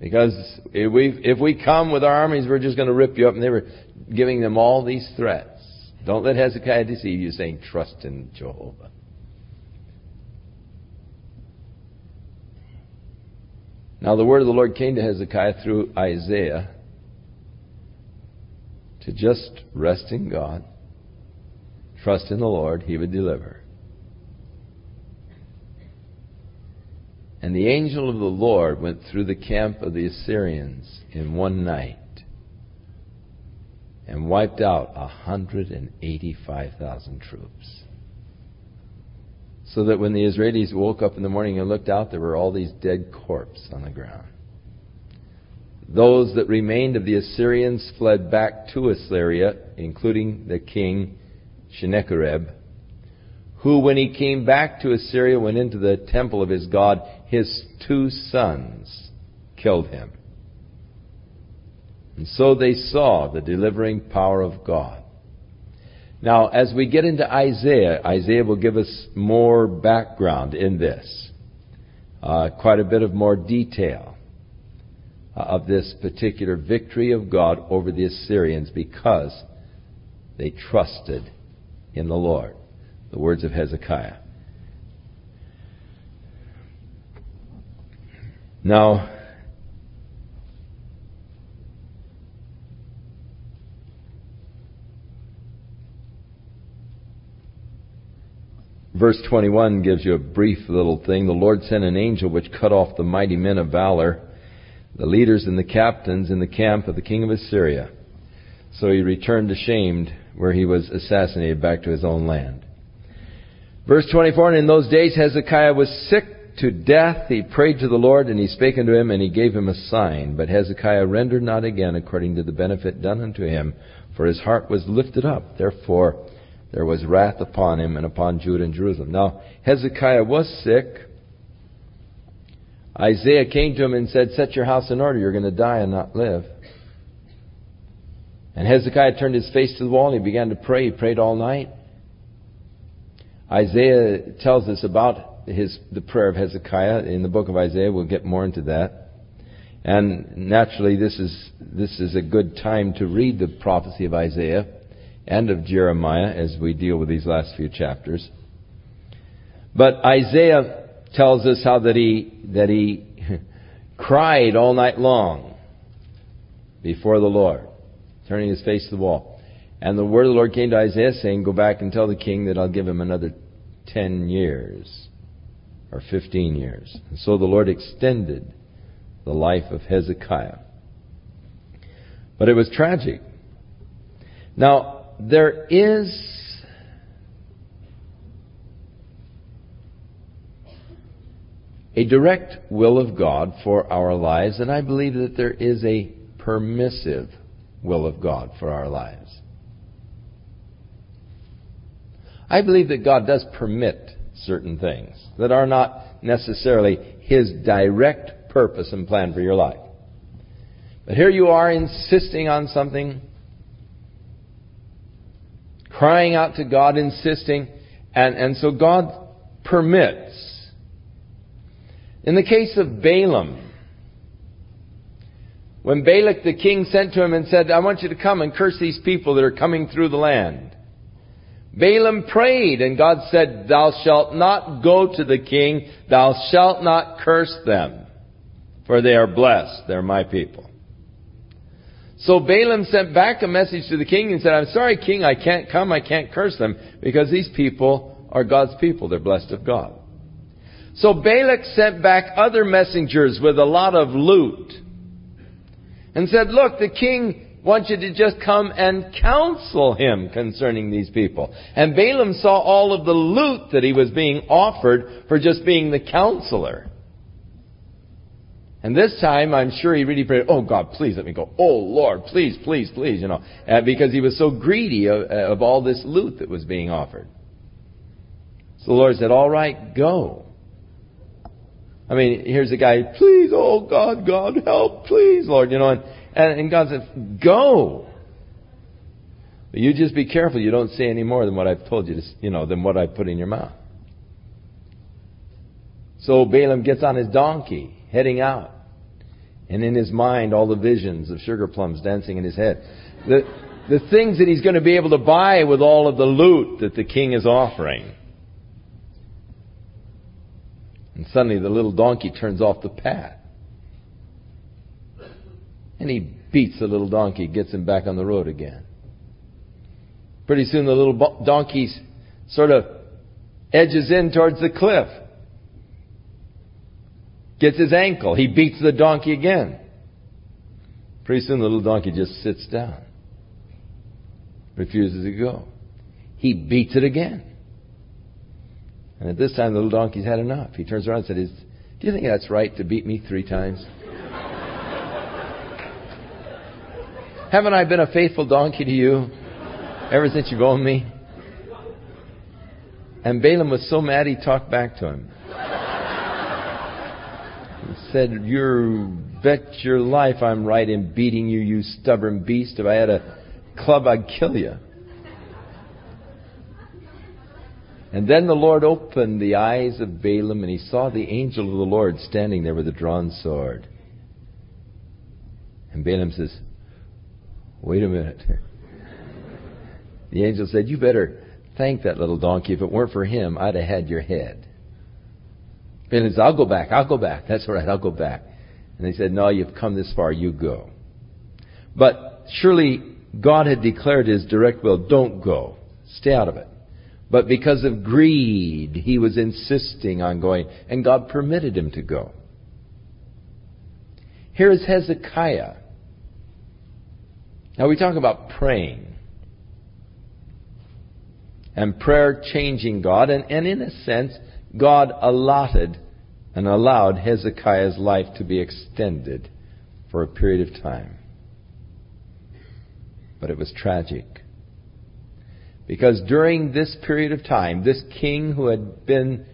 Because if we, if we come with our armies, we're just going to rip you up. And they were giving them all these threats. Don't let Hezekiah deceive you, saying, trust in Jehovah. Now the word of the Lord came to Hezekiah through Isaiah to just rest in God, trust in the Lord, he would deliver. And the angel of the Lord went through the camp of the Assyrians in one night and wiped out 185,000 troops. So that when the Israelis woke up in the morning and looked out, there were all these dead corpses on the ground. Those that remained of the Assyrians fled back to Assyria, including the king Sennacherib, who, when he came back to Assyria, went into the temple of his God. His two sons killed him. And so they saw the delivering power of God. Now, as we get into Isaiah, Isaiah will give us more background in this, uh, quite a bit of more detail uh, of this particular victory of God over the Assyrians because they trusted in the Lord. The words of Hezekiah. Now, Verse 21 gives you a brief little thing. The Lord sent an angel which cut off the mighty men of valor, the leaders and the captains in the camp of the king of Assyria. So he returned ashamed where he was assassinated back to his own land. Verse 24, and in those days Hezekiah was sick to death. He prayed to the Lord and he spake unto him and he gave him a sign. But Hezekiah rendered not again according to the benefit done unto him, for his heart was lifted up. Therefore, there was wrath upon him and upon Judah and Jerusalem. Now, Hezekiah was sick. Isaiah came to him and said, Set your house in order, you're going to die and not live. And Hezekiah turned his face to the wall and he began to pray. He prayed all night. Isaiah tells us about his, the prayer of Hezekiah in the book of Isaiah. We'll get more into that. And naturally, this is, this is a good time to read the prophecy of Isaiah and of Jeremiah as we deal with these last few chapters. But Isaiah tells us how that he, that he cried all night long before the Lord, turning his face to the wall. And the word of the Lord came to Isaiah saying, Go back and tell the king that I'll give him another 10 years or 15 years. And so the Lord extended the life of Hezekiah. But it was tragic. Now, there is a direct will of God for our lives, and I believe that there is a permissive will of God for our lives. I believe that God does permit certain things that are not necessarily His direct purpose and plan for your life. But here you are insisting on something crying out to God, insisting, and, and so God permits. In the case of Balaam, when Balak the king sent to him and said, I want you to come and curse these people that are coming through the land. Balaam prayed and God said, Thou shalt not go to the king, thou shalt not curse them, for they are blessed, they're my people. So Balaam sent back a message to the king and said, I'm sorry, king, I can't come, I can't curse them, because these people are God's people. They're blessed of God. So Balak sent back other messengers with a lot of loot and said, look, the king wants you to just come and counsel him concerning these people. And Balaam saw all of the loot that he was being offered for just being the counselor. And this time, I'm sure he really prayed, Oh God, please let me go. Oh Lord, please, please, please, you know, uh, because he was so greedy of, uh, of all this loot that was being offered. So the Lord said, All right, go. I mean, here's a guy, please, oh God, God, help, please, Lord, you know, and, and God says, go. But you just be careful you don't say any more than what I've told you to, you know, than what I put in your mouth. So Balaam gets on his donkey, heading out. And in his mind, all the visions of sugar plums dancing in his head. The, the things that he's going to be able to buy with all of the loot that the king is offering. And suddenly the little donkey turns off the path. And he beats the little donkey, gets him back on the road again. Pretty soon the little donkey sort of edges in towards the cliff. Gets his ankle. He beats the donkey again. Pretty soon the little donkey just sits down. Refuses to go. He beats it again. And at this time the little donkey's had enough. He turns around and says, Do you think that's right to beat me three times? Haven't I been a faithful donkey to you ever since you've owned me? And Balaam was so mad he talked back to him. He said, You bet your life I'm right in beating you, you stubborn beast. If I had a club, I'd kill you. And then the Lord opened the eyes of Balaam, and he saw the angel of the Lord standing there with a drawn sword. And Balaam says, Wait a minute. The angel said, You better thank that little donkey. If it weren't for him, I'd have had your head. Balaam said, I'll go back. I'll go back. That's all right. I'll go back. And they said, No, you've come this far. You go. But surely God had declared his direct will don't go. Stay out of it. But because of greed, he was insisting on going, and God permitted him to go. Here is Hezekiah. Now we talk about praying. And prayer changing God, and, and in a sense, God allotted and allowed Hezekiah's life to be extended for a period of time. But it was tragic. Because during this period of time, this king who had been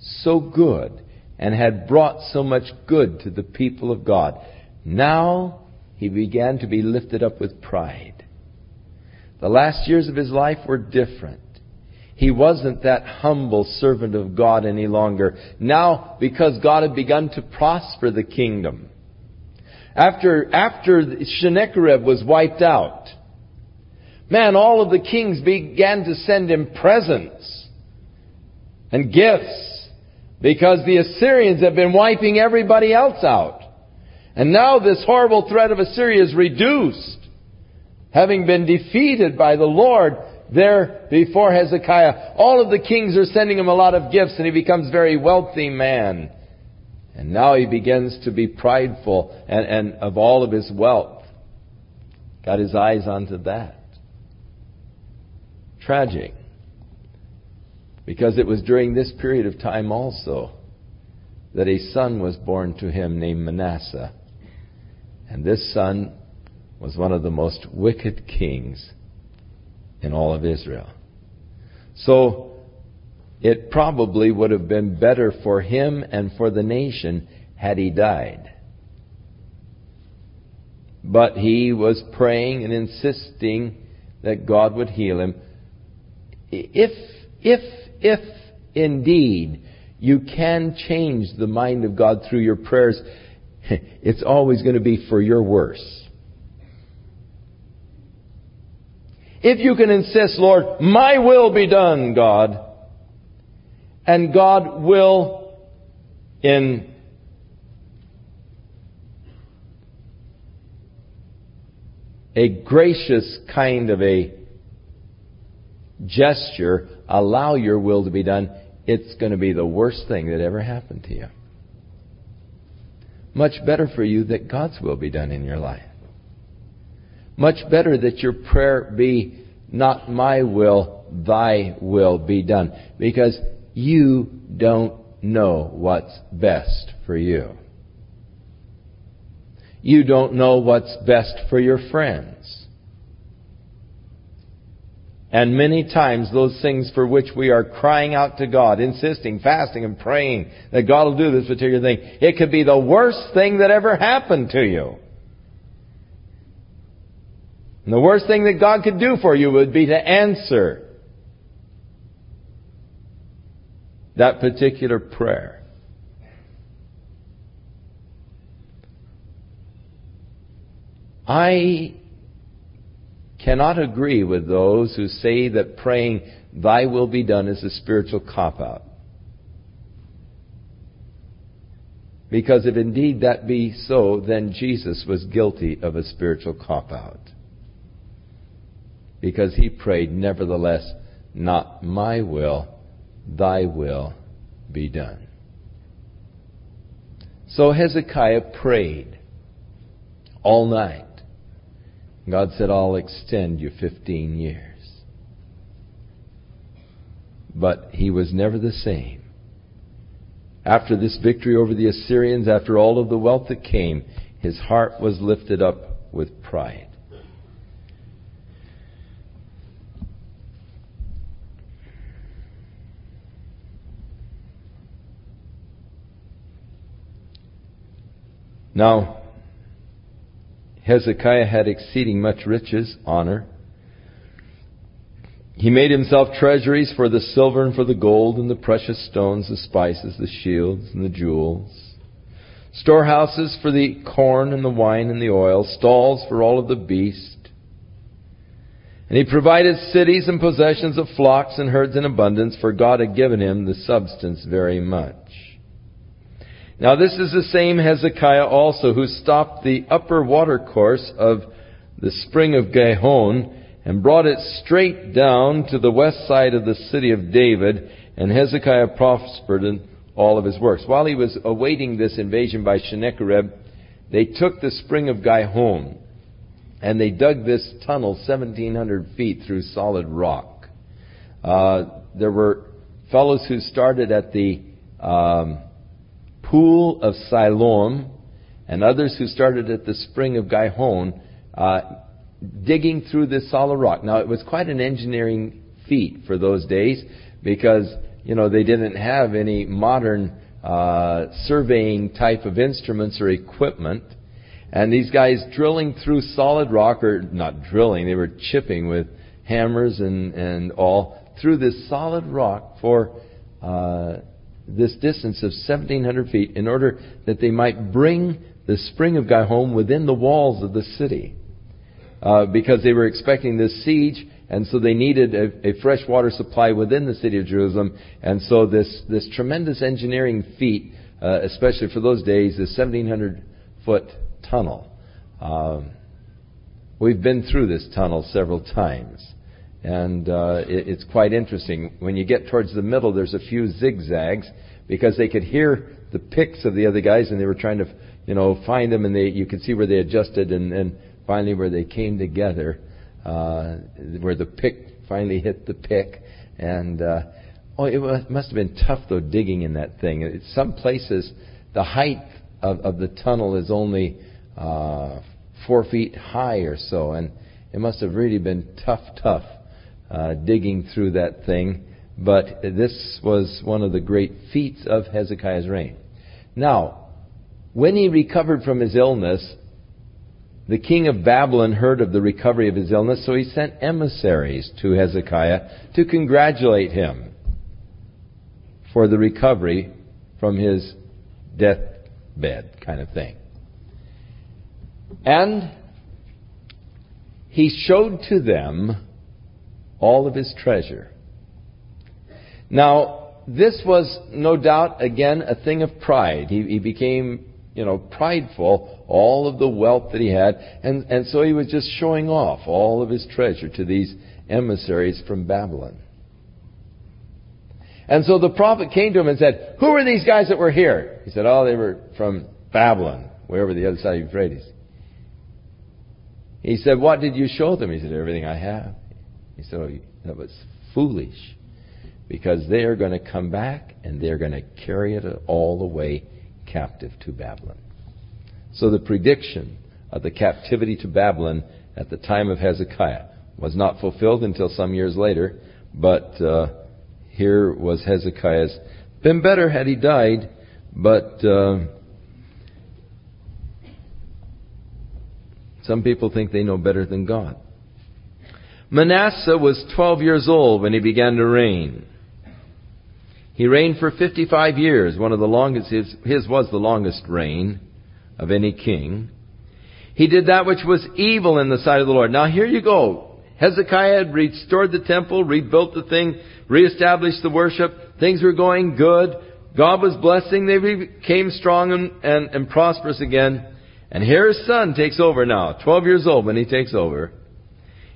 so good and had brought so much good to the people of God, now he began to be lifted up with pride. The last years of his life were different. He wasn't that humble servant of God any longer. Now, because God had begun to prosper the kingdom. After, after Sennacherib was wiped out, man, all of the kings began to send him presents and gifts because the Assyrians have been wiping everybody else out. And now this horrible threat of Assyria is reduced, having been defeated by the Lord there before Hezekiah. All of the kings are sending him a lot of gifts and he becomes a very wealthy man. And now he begins to be prideful and, and of all of his wealth. Got his eyes onto that. Tragic. Because it was during this period of time also that a son was born to him named Manasseh. And this son was one of the most wicked kings in all of Israel. So it probably would have been better for him and for the nation had he died. But he was praying and insisting that God would heal him. If, if, if indeed you can change the mind of God through your prayers, it's always going to be for your worse. If you can insist, Lord, my will be done, God, and God will, in a gracious kind of a gesture, allow your will to be done, it's going to be the worst thing that ever happened to you. Much better for you that God's will be done in your life. much better that your prayer be not my will, thy will be done. Because you don't know what's best for you. You don't know what's best for your friends. And many times those things for which we are crying out to God, insisting, fasting, and praying that God will do this particular thing, it could be the worst thing that ever happened to you. And the worst thing that God could do for you would be to answer that particular prayer. I cannot agree with those who say that praying, Thy will be done, is a spiritual cop out. Because if indeed that be so, then Jesus was guilty of a spiritual cop out. Because he prayed, Nevertheless, not my will, thy will be done. So Hezekiah prayed all night. God said, I'll extend you 15 years. But he was never the same. After this victory over the Assyrians, after all of the wealth that came, his heart was lifted up with pride. Now, Hezekiah had exceeding much riches, honor. He made himself treasuries for the silver and for the gold and the precious stones, the spices, the shields and the jewels. Storehouses for the corn and the wine and the oil, stalls for all of the beast. And he provided cities and possessions of flocks and herds in abundance, for God had given him the substance very much. Now this is the same Hezekiah also who stopped the upper watercourse of the spring of Gihon and brought it straight down to the west side of the city of David, and Hezekiah prospered in all of his works. While he was awaiting this invasion by Sennacherib, they took the spring of Gihon and they dug this tunnel 1700 feet through solid rock. Uh, there were fellows who started at the um, pool of Siloam, and others who started at the spring of Gihon, uh, digging through this solid rock. Now, it was quite an engineering feat for those days because, you know, they didn't have any modern uh, surveying type of instruments or equipment. And these guys drilling through solid rock, or not drilling, they were chipping with hammers and, and all through this solid rock for uh, this distance of 1,700 feet in order that they might bring the spring of Gihon within the walls of the city. Uh, because they were expecting this siege, and so they needed a, a, fresh water supply within the city of Jerusalem. And so this, this tremendous engineering feat, uh, especially for those days, this 1,700 foot tunnel. Um, we've been through this tunnel several times. And uh, it, it's quite interesting. When you get towards the middle, there's a few zigzags because they could hear the picks of the other guys, and they were trying to, you know, find them, and they you could see where they adjusted, and, and finally where they came together, uh, where the pick finally hit the pick, and uh, oh, it must have been tough though digging in that thing. It, some places, the height of, of the tunnel is only uh, four feet high or so, and it must have really been tough, tough uh, digging through that thing. But this was one of the great feats of Hezekiah's reign. Now, when he recovered from his illness, the king of Babylon heard of the recovery of his illness, so he sent emissaries to Hezekiah to congratulate him for the recovery from his deathbed kind of thing. And he showed to them all of his treasure. Now, this was no doubt, again, a thing of pride. He, he became, you know, prideful, all of the wealth that he had, and, and so he was just showing off all of his treasure to these emissaries from Babylon. And so the prophet came to him and said, Who are these guys that were here? He said, Oh, they were from Babylon, wherever the other side of Euphrates. He said, What did you show them? He said, Everything I have. He said, oh, That was foolish because they are going to come back and they're going to carry it all the way captive to Babylon. So the prediction of the captivity to Babylon at the time of Hezekiah was not fulfilled until some years later, but uh, here was Hezekiah's. Been better had he died, but uh, some people think they know better than God. Manasseh was 12 years old when he began to reign. He reigned for 55 years, one of the longest, his, his was the longest reign of any king. He did that which was evil in the sight of the Lord. Now here you go. Hezekiah had restored the temple, rebuilt the thing, reestablished the worship. Things were going good. God was blessing. They became strong and, and, and prosperous again. And here his son takes over now, 12 years old when he takes over.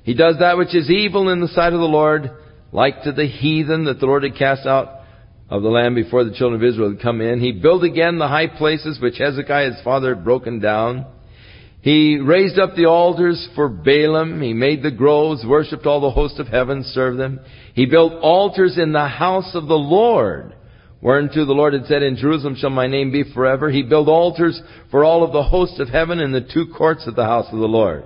He does that which is evil in the sight of the Lord, like to the heathen that the Lord had cast out of the land before the children of Israel had come in. He built again the high places which Hezekiah his father had broken down. He raised up the altars for Baalim. He made the groves, worshipped all the host of heaven, served them. He built altars in the house of the Lord, whereunto the Lord had said, In Jerusalem shall my name be forever. He built altars for all of the host of heaven in the two courts of the house of the Lord.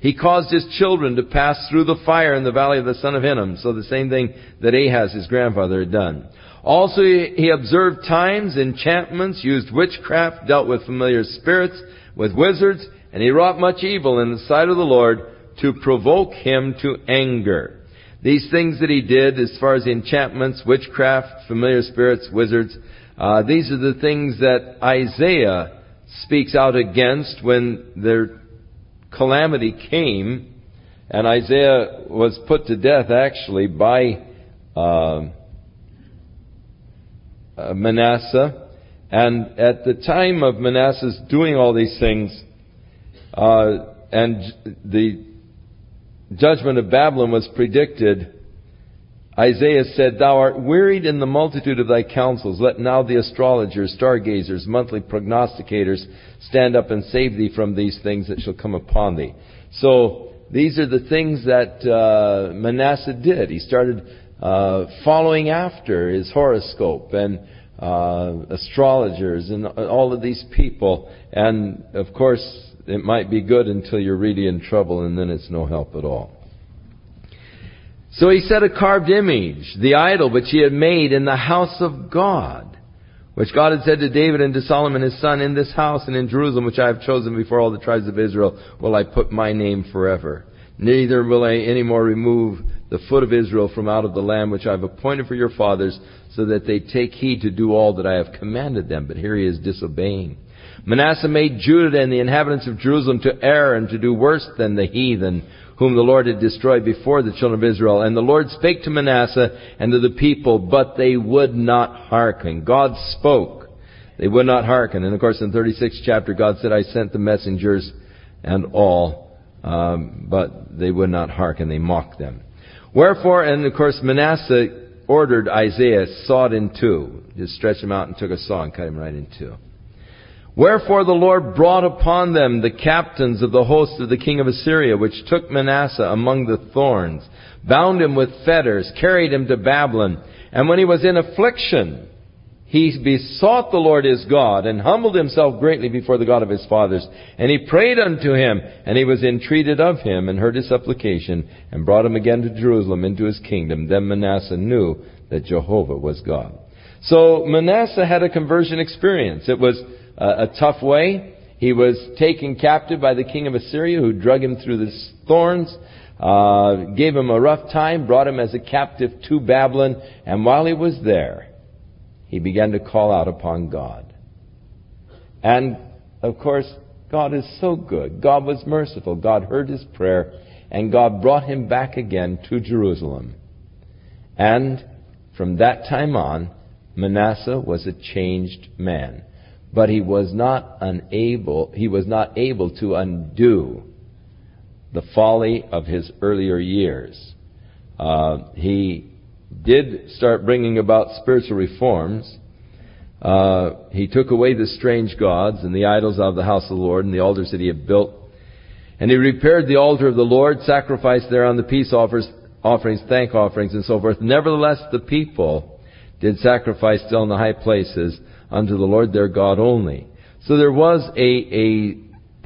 He caused his children to pass through the fire in the valley of the son of Hinnom. So the same thing that Ahaz, his grandfather, had done. Also, he observed times, enchantments, used witchcraft, dealt with familiar spirits, with wizards, and he wrought much evil in the sight of the Lord to provoke him to anger. These things that he did, as far as enchantments, witchcraft, familiar spirits, wizards, uh, these are the things that Isaiah speaks out against when their calamity came, and Isaiah was put to death actually by uh, uh, Manasseh. And at the time of Manasseh's doing all these things, uh, and the judgment of Babylon was predicted, Isaiah said, Thou art wearied in the multitude of thy counsels. Let now the astrologers, stargazers, monthly prognosticators stand up and save thee from these things that shall come upon thee. So, these are the things that uh, Manasseh did. He started uh, following after his horoscope and uh, astrologers and all of these people. And of course, it might be good until you're really in trouble, and then it's no help at all. So he set a carved image, the idol which he had made in the house of God, which God had said to David and to Solomon his son, In this house and in Jerusalem, which I have chosen before all the tribes of Israel, will I put my name forever. Neither will I any more remove the foot of Israel from out of the land which I have appointed for your fathers, so that they take heed to do all that I have commanded them. But here he is disobeying. Manasseh made Judah and the inhabitants of Jerusalem to err and to do worse than the heathen, whom the Lord had destroyed before the children of Israel. And the Lord spake to Manasseh and to the people, but they would not hearken. God spoke. They would not hearken. And of course in 36th chapter, God said, I sent the messengers and all, um, but they would not hearken. They mocked them. Wherefore, and of course, Manasseh ordered Isaiah sawed in two. Just stretched him out and took a saw and cut him right in two. Wherefore the Lord brought upon them the captains of the host of the king of Assyria, which took Manasseh among the thorns, bound him with fetters, carried him to Babylon. And when he was in affliction, he besought the Lord his God and humbled himself greatly before the God of his fathers. And he prayed unto him, and he was entreated of him, and heard his supplication, and brought him again to Jerusalem into his kingdom. Then Manasseh knew that Jehovah was God. So Manasseh had a conversion experience. It was a, a tough way. He was taken captive by the king of Assyria, who drug him through the thorns. Uh, gave him a rough time, brought him as a captive to Babylon, and while he was there, he began to call out upon God. And, of course, God is so good. God was merciful. God heard his prayer, and God brought him back again to Jerusalem. And from that time on, Manasseh was a changed man. But he was not unable, he was not able to undo the folly of his earlier years. Uh, he did start bringing about spiritual reforms. Uh, he took away the strange gods and the idols of the house of the Lord and the altars that he had built. And he repaired the altar of the Lord, sacrificed thereon the peace offers, offerings, thank offerings, and so forth. Nevertheless, the people did sacrifice still in the high places unto the Lord their God only. So there was a, a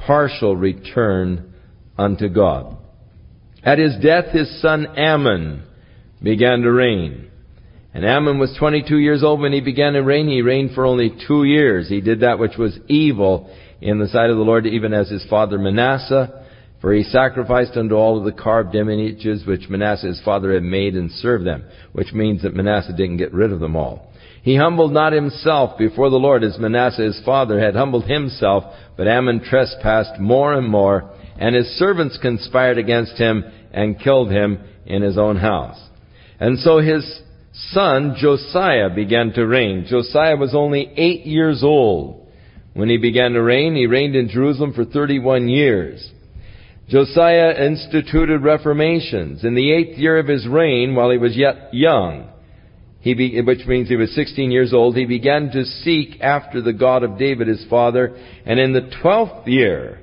partial return unto God. At his death, his son Amon began to reign. And Amon was 22 years old when he began to reign. He reigned for only two years. He did that which was evil in the sight of the Lord, even as his father Manasseh. For he sacrificed unto all of the carved images which Manasseh his father had made and served them, which means that Manasseh didn't get rid of them all. He humbled not himself before the Lord as Manasseh his father had humbled himself, but Amon trespassed more and more, and his servants conspired against him and killed him in his own house. And so his son Josiah began to reign. Josiah was only eight years old when he began to reign. He reigned in Jerusalem for 31 years. Josiah instituted reformations. In the eighth year of his reign, while he was yet young, he be, which means he was 16 years old, he began to seek after the God of David his father, and in the twelfth year,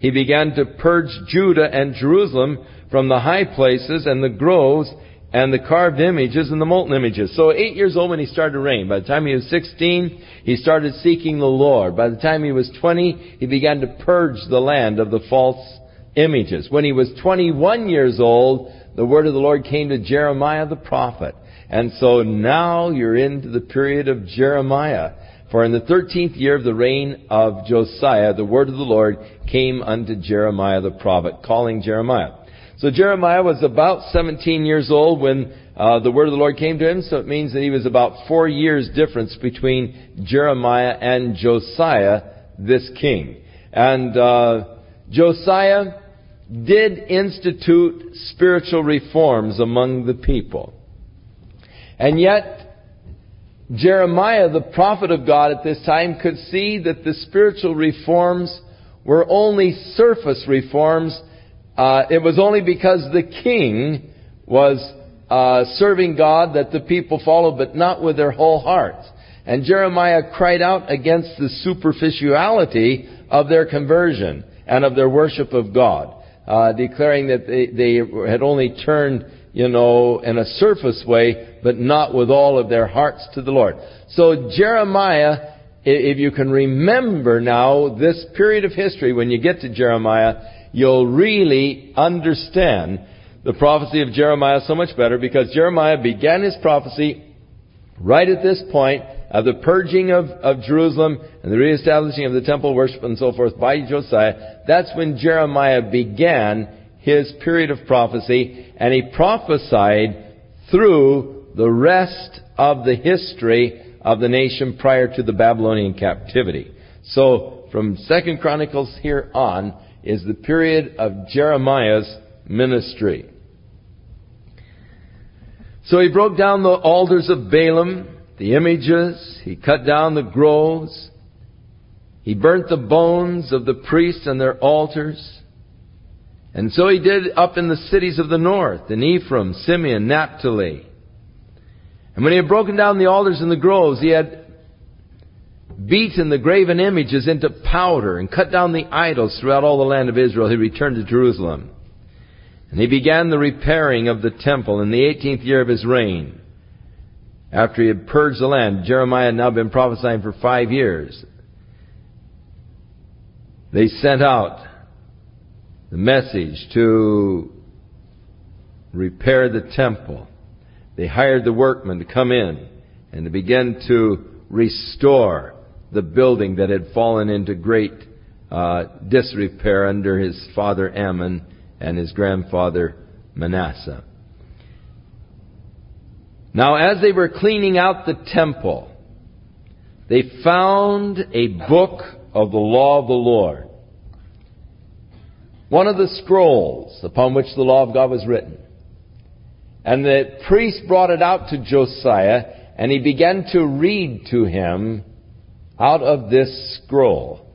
he began to purge Judah and Jerusalem from the high places and the groves and the carved images and the molten images. So eight years old when he started to reign. By the time he was 16, he started seeking the Lord. By the time he was 20, he began to purge the land of the false images. When he was 21 years old, the word of the Lord came to Jeremiah the prophet. And so now you're into the period of Jeremiah. For in the thirteenth year of the reign of Josiah, the word of the Lord came unto Jeremiah the prophet, calling Jeremiah. So Jeremiah was about 17 years old when uh, the word of the Lord came to him, so it means that he was about four years difference between Jeremiah and Josiah, this king. And uh, Josiah did institute spiritual reforms among the people. And yet, Jeremiah, the prophet of God at this time, could see that the spiritual reforms were only surface reforms. Uh, it was only because the king was uh, serving God that the people followed, but not with their whole hearts. And Jeremiah cried out against the superficiality of their conversion and of their worship of God, uh, declaring that they, they had only turned you know, in a surface way, but not with all of their hearts to the Lord. So Jeremiah, if you can remember now this period of history, when you get to Jeremiah, you'll really understand the prophecy of Jeremiah so much better because Jeremiah began his prophecy right at this point of the purging of, of Jerusalem and the reestablishing of the temple worship and so forth by Josiah. That's when Jeremiah began his period of prophecy, and he prophesied through the rest of the history of the nation prior to the Babylonian captivity. So, from Second Chronicles here on is the period of Jeremiah's ministry. So he broke down the altars of Baalim, the images, he cut down the groves, he burnt the bones of the priests and their altars, and so he did up in the cities of the north, in Ephraim, Simeon, Naphtali. And when he had broken down the altars and the groves, he had beaten the graven images into powder and cut down the idols throughout all the land of Israel. He returned to Jerusalem. And he began the repairing of the temple in the 18th year of his reign. After he had purged the land, Jeremiah had now been prophesying for five years. They sent out the message to repair the temple. They hired the workmen to come in and to begin to restore the building that had fallen into great uh, disrepair under his father Amon and his grandfather Manasseh. Now, as they were cleaning out the temple, they found a book of the law of the Lord one of the scrolls upon which the law of God was written. And the priest brought it out to Josiah, and he began to read to him out of this scroll.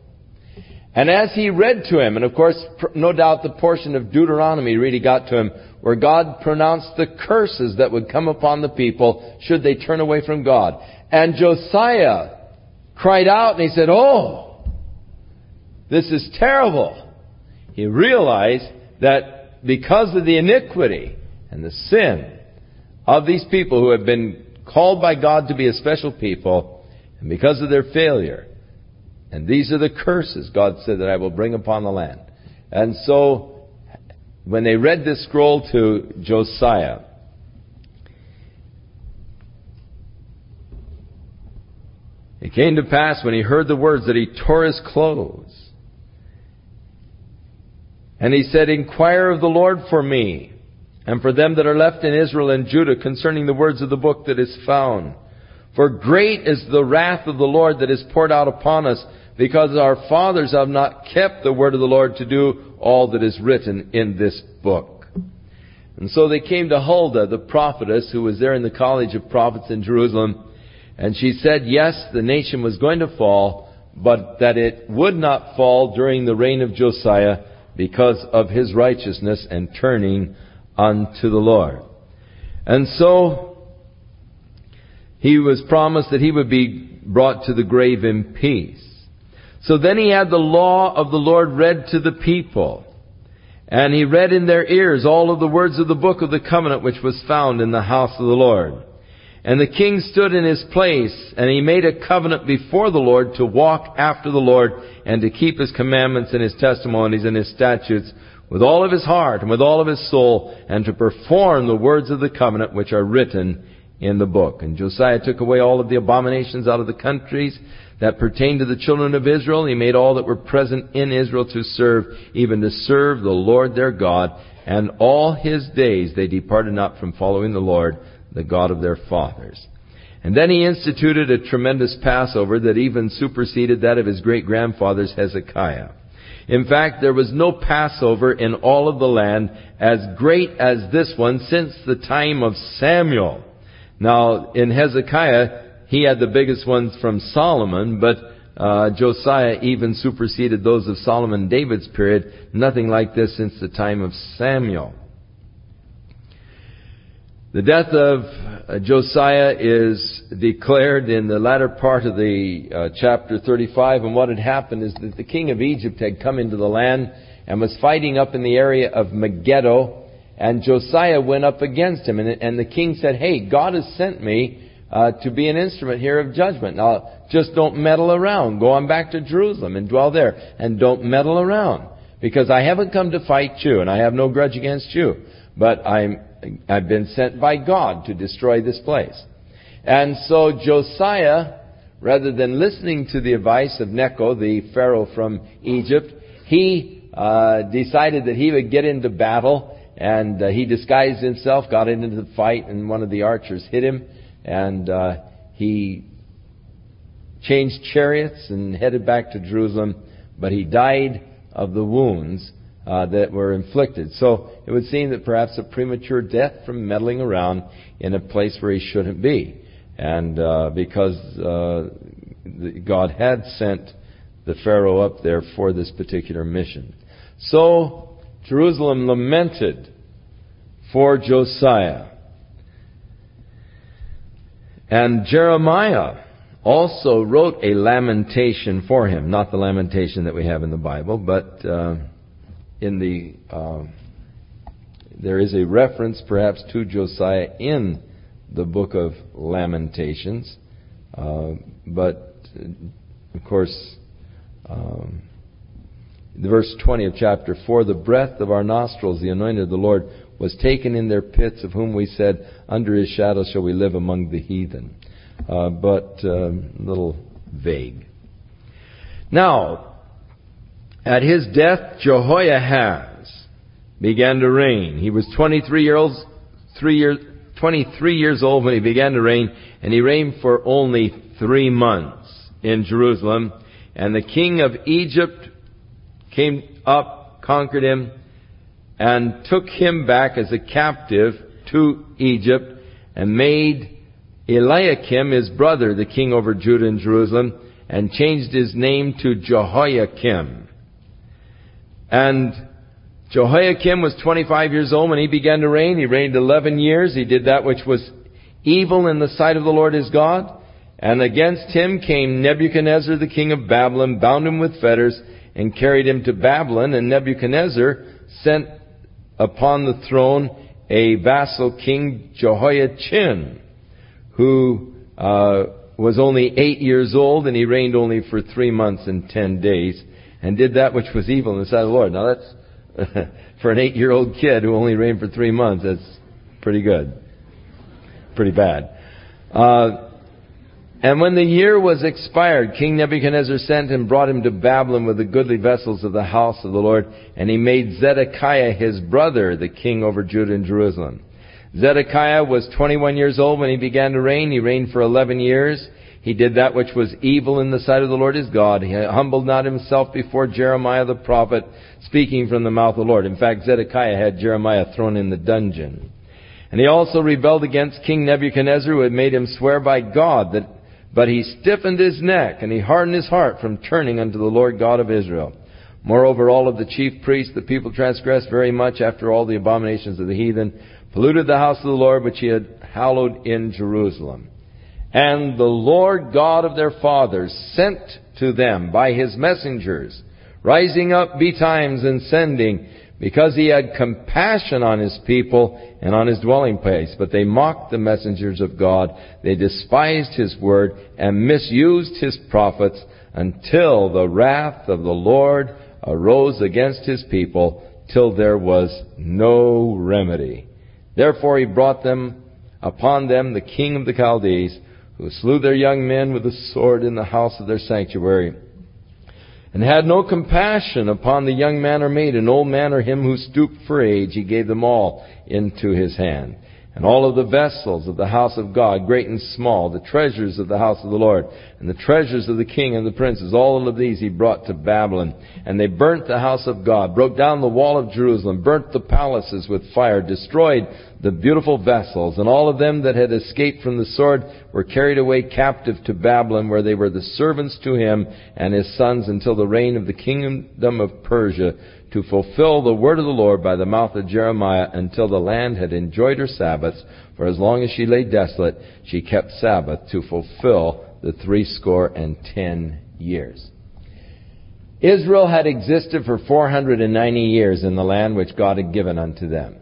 And as he read to him, and of course, no doubt the portion of Deuteronomy really got to him, where God pronounced the curses that would come upon the people should they turn away from God. And Josiah cried out and he said, Oh, this is terrible. he realized that because of the iniquity and the sin of these people who have been called by God to be a special people, and because of their failure, and these are the curses God said that I will bring upon the land. And so, when they read this scroll to Josiah, it came to pass when he heard the words that he tore his clothes. And he said, Inquire of the Lord for me and for them that are left in Israel and Judah concerning the words of the book that is found. For great is the wrath of the Lord that is poured out upon us, because our fathers have not kept the word of the Lord to do all that is written in this book. And so they came to Huldah, the prophetess, who was there in the college of prophets in Jerusalem, and she said, yes, the nation was going to fall, but that it would not fall during the reign of Josiah because of his righteousness and turning unto the Lord. And so, he was promised that he would be brought to the grave in peace. So then he had the law of the Lord read to the people. And he read in their ears all of the words of the book of the covenant which was found in the house of the Lord. And the king stood in his place, and he made a covenant before the Lord to walk after the Lord, and to keep his commandments and his testimonies and his statutes with all of his heart and with all of his soul, and to perform the words of the covenant which are written in the book. And Josiah took away all of the abominations out of the countries that pertained to the children of Israel. He made all that were present in Israel to serve, even to serve the Lord their God. And all his days they departed not from following the Lord, the God of their fathers. And then he instituted a tremendous Passover that even superseded that of his great grandfather's Hezekiah. In fact, there was no Passover in all of the land as great as this one since the time of Samuel. Now, in Hezekiah, he had the biggest ones from Solomon, but uh, Josiah even superseded those of Solomon David's period. Nothing like this since the time of Samuel. The death of uh, Josiah is declared in the latter part of the uh, chapter 35, and what had happened is that the king of Egypt had come into the land and was fighting up in the area of Megiddo, and Josiah went up against him, and, and the king said, "Hey, God has sent me uh, to be an instrument here of judgment. Now, just don't meddle around. Go on back to Jerusalem and dwell there, and don't meddle around, because I haven't come to fight you, and I have no grudge against you, but I'm I've been sent by God to destroy this place. And so Josiah, rather than listening to the advice of Necho, the Pharaoh from Egypt, he uh, decided that he would get into battle, and uh, he disguised himself, got into the fight, and one of the archers hit him, and uh, he changed chariots and headed back to Jerusalem, but he died of the wounds uh, that were inflicted. So it would seem that perhaps a premature death from meddling around in a place where he shouldn't be. And uh, because uh, God had sent the Pharaoh up there for this particular mission. So Jerusalem lamented for Josiah. And Jeremiah also wrote a lamentation for him. Not the lamentation that we have in the Bible, but uh, in the uh, there is a reference perhaps to Josiah in the book of Lamentations, uh, but of course, um, the verse 20 of chapter 4 the breath of our nostrils, the anointed of the Lord, was taken in their pits, of whom we said, Under his shadow shall we live among the heathen. Uh, but a um, little vague. Now, at his death, Jehoahaz began to reign. He was 23 years, three years, 23 years old when he began to reign, and he reigned for only three months in Jerusalem. And the king of Egypt came up, conquered him, and took him back as a captive to Egypt, and made Eliakim his brother the king over Judah and Jerusalem, and changed his name to Jehoiakim. And Jehoiakim was 25 years old when he began to reign. He reigned 11 years. He did that which was evil in the sight of the Lord his God. And against him came Nebuchadnezzar, the king of Babylon, bound him with fetters, and carried him to Babylon, and Nebuchadnezzar sent upon the throne a vassal king Jehoiachin, who uh, was only eight years old, and he reigned only for three months and ten days, and did that which was evil in the sight of the Lord. Now that's for an eight-year-old kid who only reigned for three months. That's pretty good, pretty bad. Uh, and when the year was expired, King Nebuchadnezzar sent and brought him to Babylon with the goodly vessels of the house of the Lord, and he made Zedekiah his brother the king over Judah and Jerusalem. Zedekiah was 21 years old when he began to reign. He reigned for 11 years. He did that which was evil in the sight of the Lord his God. He humbled not himself before Jeremiah the prophet, speaking from the mouth of the Lord. In fact, Zedekiah had Jeremiah thrown in the dungeon. And he also rebelled against King Nebuchadnezzar, who had made him swear by God that but he stiffened his neck, and he hardened his heart from turning unto the Lord God of Israel. Moreover, all of the chief priests, the people transgressed very much after all the abominations of the heathen, polluted the house of the Lord which he had hallowed in Jerusalem. And the Lord God of their fathers sent to them by his messengers, rising up betimes and sending, because he had compassion on his people and on his dwelling place. But they mocked the messengers of God. They despised his word and misused his prophets until the wrath of the Lord arose against his people till there was no remedy. Therefore he brought them upon them the king of the Chaldees, who slew their young men with the sword in the house of their sanctuary and had no compassion upon the young man or maiden, old man or him who stooped for age, he gave them all into his hand and all of the vessels of the house of God, great and small, the treasures of the house of the Lord, and the treasures of the king and the princes, all of these he brought to Babylon. And they burnt the house of God, broke down the wall of Jerusalem, burnt the palaces with fire, destroyed the beautiful vessels, and all of them that had escaped from the sword were carried away captive to Babylon, where they were the servants to him and his sons until the reign of the kingdom of Persia to fulfill the word of the Lord by the mouth of Jeremiah until the land had enjoyed her Sabbaths. For as long as she lay desolate, she kept Sabbath to fulfill the threescore and ten years. Israel had existed for 490 years in the land which God had given unto them.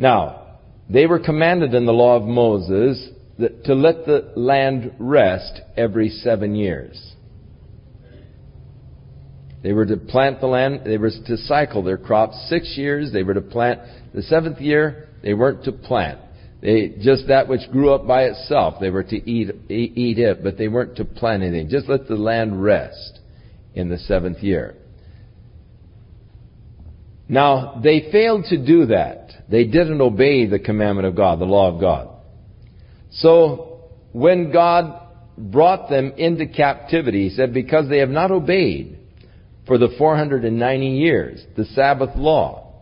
Now, they were commanded in the law of Moses that, to let the land rest every seven years. They were to plant the land, they were to cycle their crops six years, they were to plant. The seventh year, they weren't to plant. They, just that which grew up by itself, they were to eat, eat it, but they weren't to plant anything. Just let the land rest in the seventh year. Now, they failed to do that. They didn't obey the commandment of God, the law of God. So, when God brought them into captivity, He said, because they have not obeyed, for the 490 years, the Sabbath law,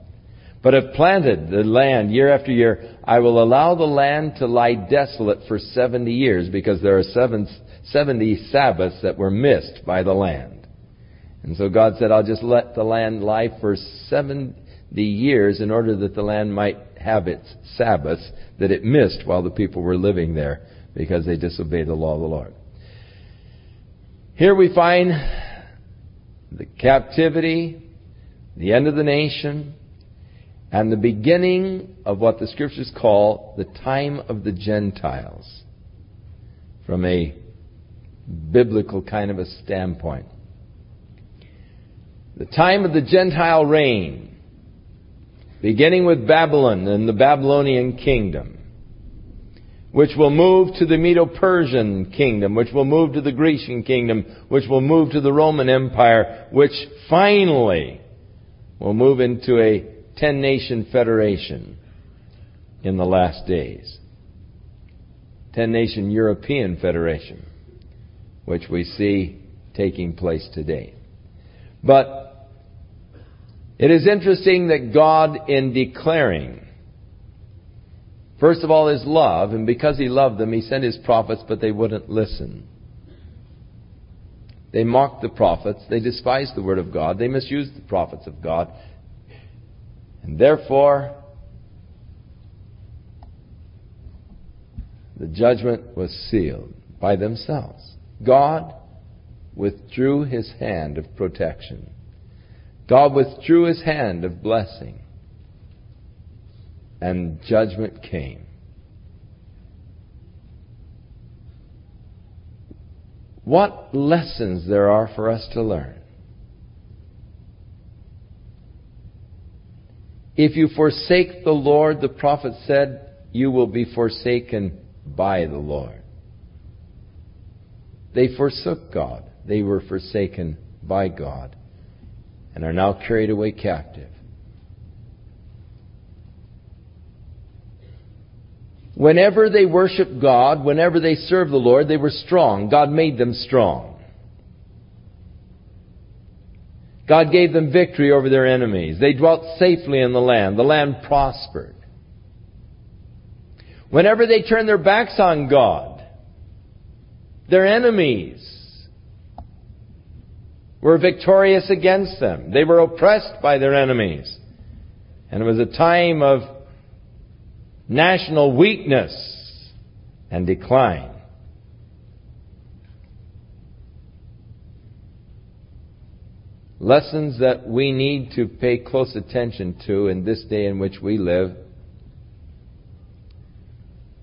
but have planted the land year after year, I will allow the land to lie desolate for 70 years because there are seven, 70 Sabbaths that were missed by the land. And so God said, I'll just let the land lie for 70 years in order that the land might have its Sabbaths that it missed while the people were living there because they disobeyed the law of the Lord. Here we find the captivity, the end of the nation, and the beginning of what the scriptures call the time of the Gentiles from a biblical kind of a standpoint. The time of the Gentile reign, beginning with Babylon and the Babylonian kingdom, which will move to the Medo-Persian kingdom, which will move to the Grecian kingdom, which will move to the Roman Empire, which finally will move into a ten-nation federation in the last days. Ten-nation European Federation, which we see taking place today. But it is interesting that God, in declaring First of all, his love, and because he loved them, he sent his prophets, but they wouldn't listen. They mocked the prophets, they despised the word of God, they misused the prophets of God, and therefore, the judgment was sealed by themselves. God withdrew his hand of protection. God withdrew his hand of blessing. And judgment came. What lessons there are for us to learn. If you forsake the Lord, the prophet said, you will be forsaken by the Lord. They forsook God. They were forsaken by God and are now carried away captive. Whenever they worshiped God, whenever they served the Lord, they were strong. God made them strong. God gave them victory over their enemies. They dwelt safely in the land. The land prospered. Whenever they turned their backs on God, their enemies were victorious against them. They were oppressed by their enemies. And it was a time of national weakness and decline. Lessons that we need to pay close attention to in this day in which we live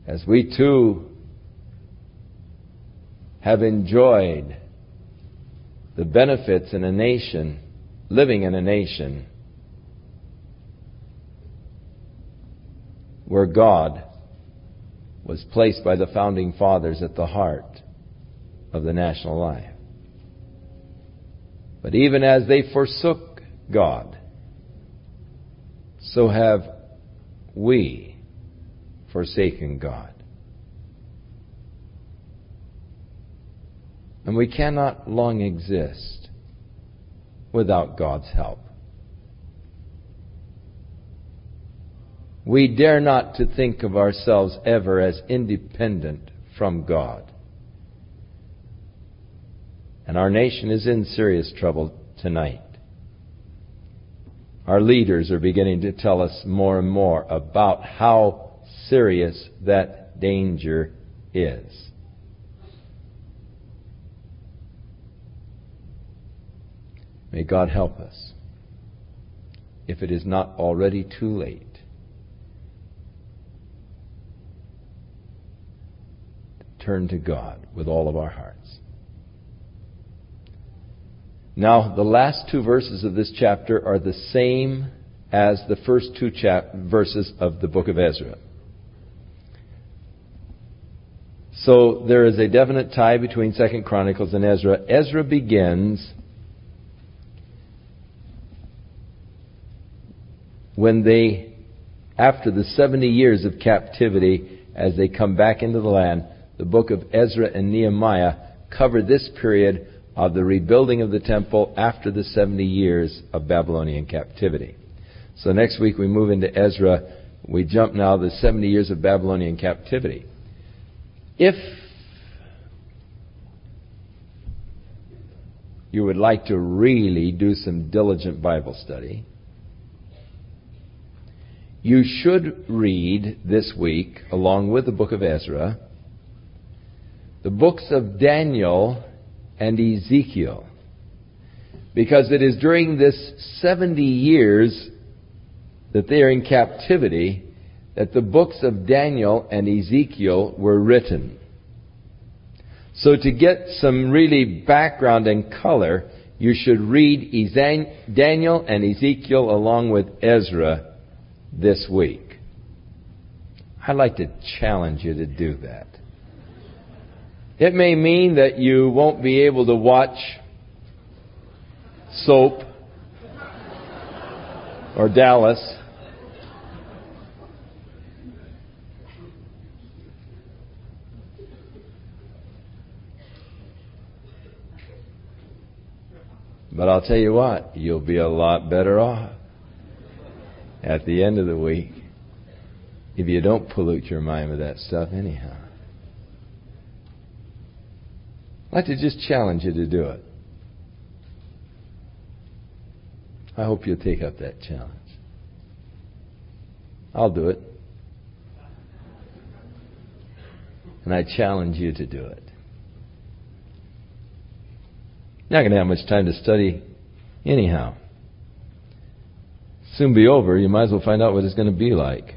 as we too have enjoyed the benefits in a nation, living in a nation where God was placed by the founding fathers at the heart of the national life. But even as they forsook God, so have we forsaken God. And we cannot long exist without God's help. We dare not to think of ourselves ever as independent from God. And our nation is in serious trouble tonight. Our leaders are beginning to tell us more and more about how serious that danger is. May God help us if it is not already too late. Turn to God with all of our hearts. Now, the last two verses of this chapter are the same as the first two chap- verses of the book of Ezra. So there is a definite tie between Second Chronicles and Ezra. Ezra begins when they, after the 70 years of captivity, as they come back into the land, the book of Ezra and Nehemiah cover this period of the rebuilding of the temple after the 70 years of Babylonian captivity. So next week we move into Ezra. We jump now the 70 years of Babylonian captivity. If you would like to really do some diligent Bible study, you should read this week, along with the book of Ezra, the books of Daniel and Ezekiel. Because it is during this 70 years that they are in captivity that the books of Daniel and Ezekiel were written. So to get some really background and color, you should read Daniel and Ezekiel along with Ezra this week. I'd like to challenge you to do that. It may mean that you won't be able to watch soap or Dallas. But I'll tell you what, you'll be a lot better off at the end of the week if you don't pollute your mind with that stuff anyhow. I'd like to just challenge you to do it. I hope you'll take up that challenge. I'll do it. And I challenge you to do it. Not going to have much time to study anyhow. Soon be over. You might as well find out what it's going to be like.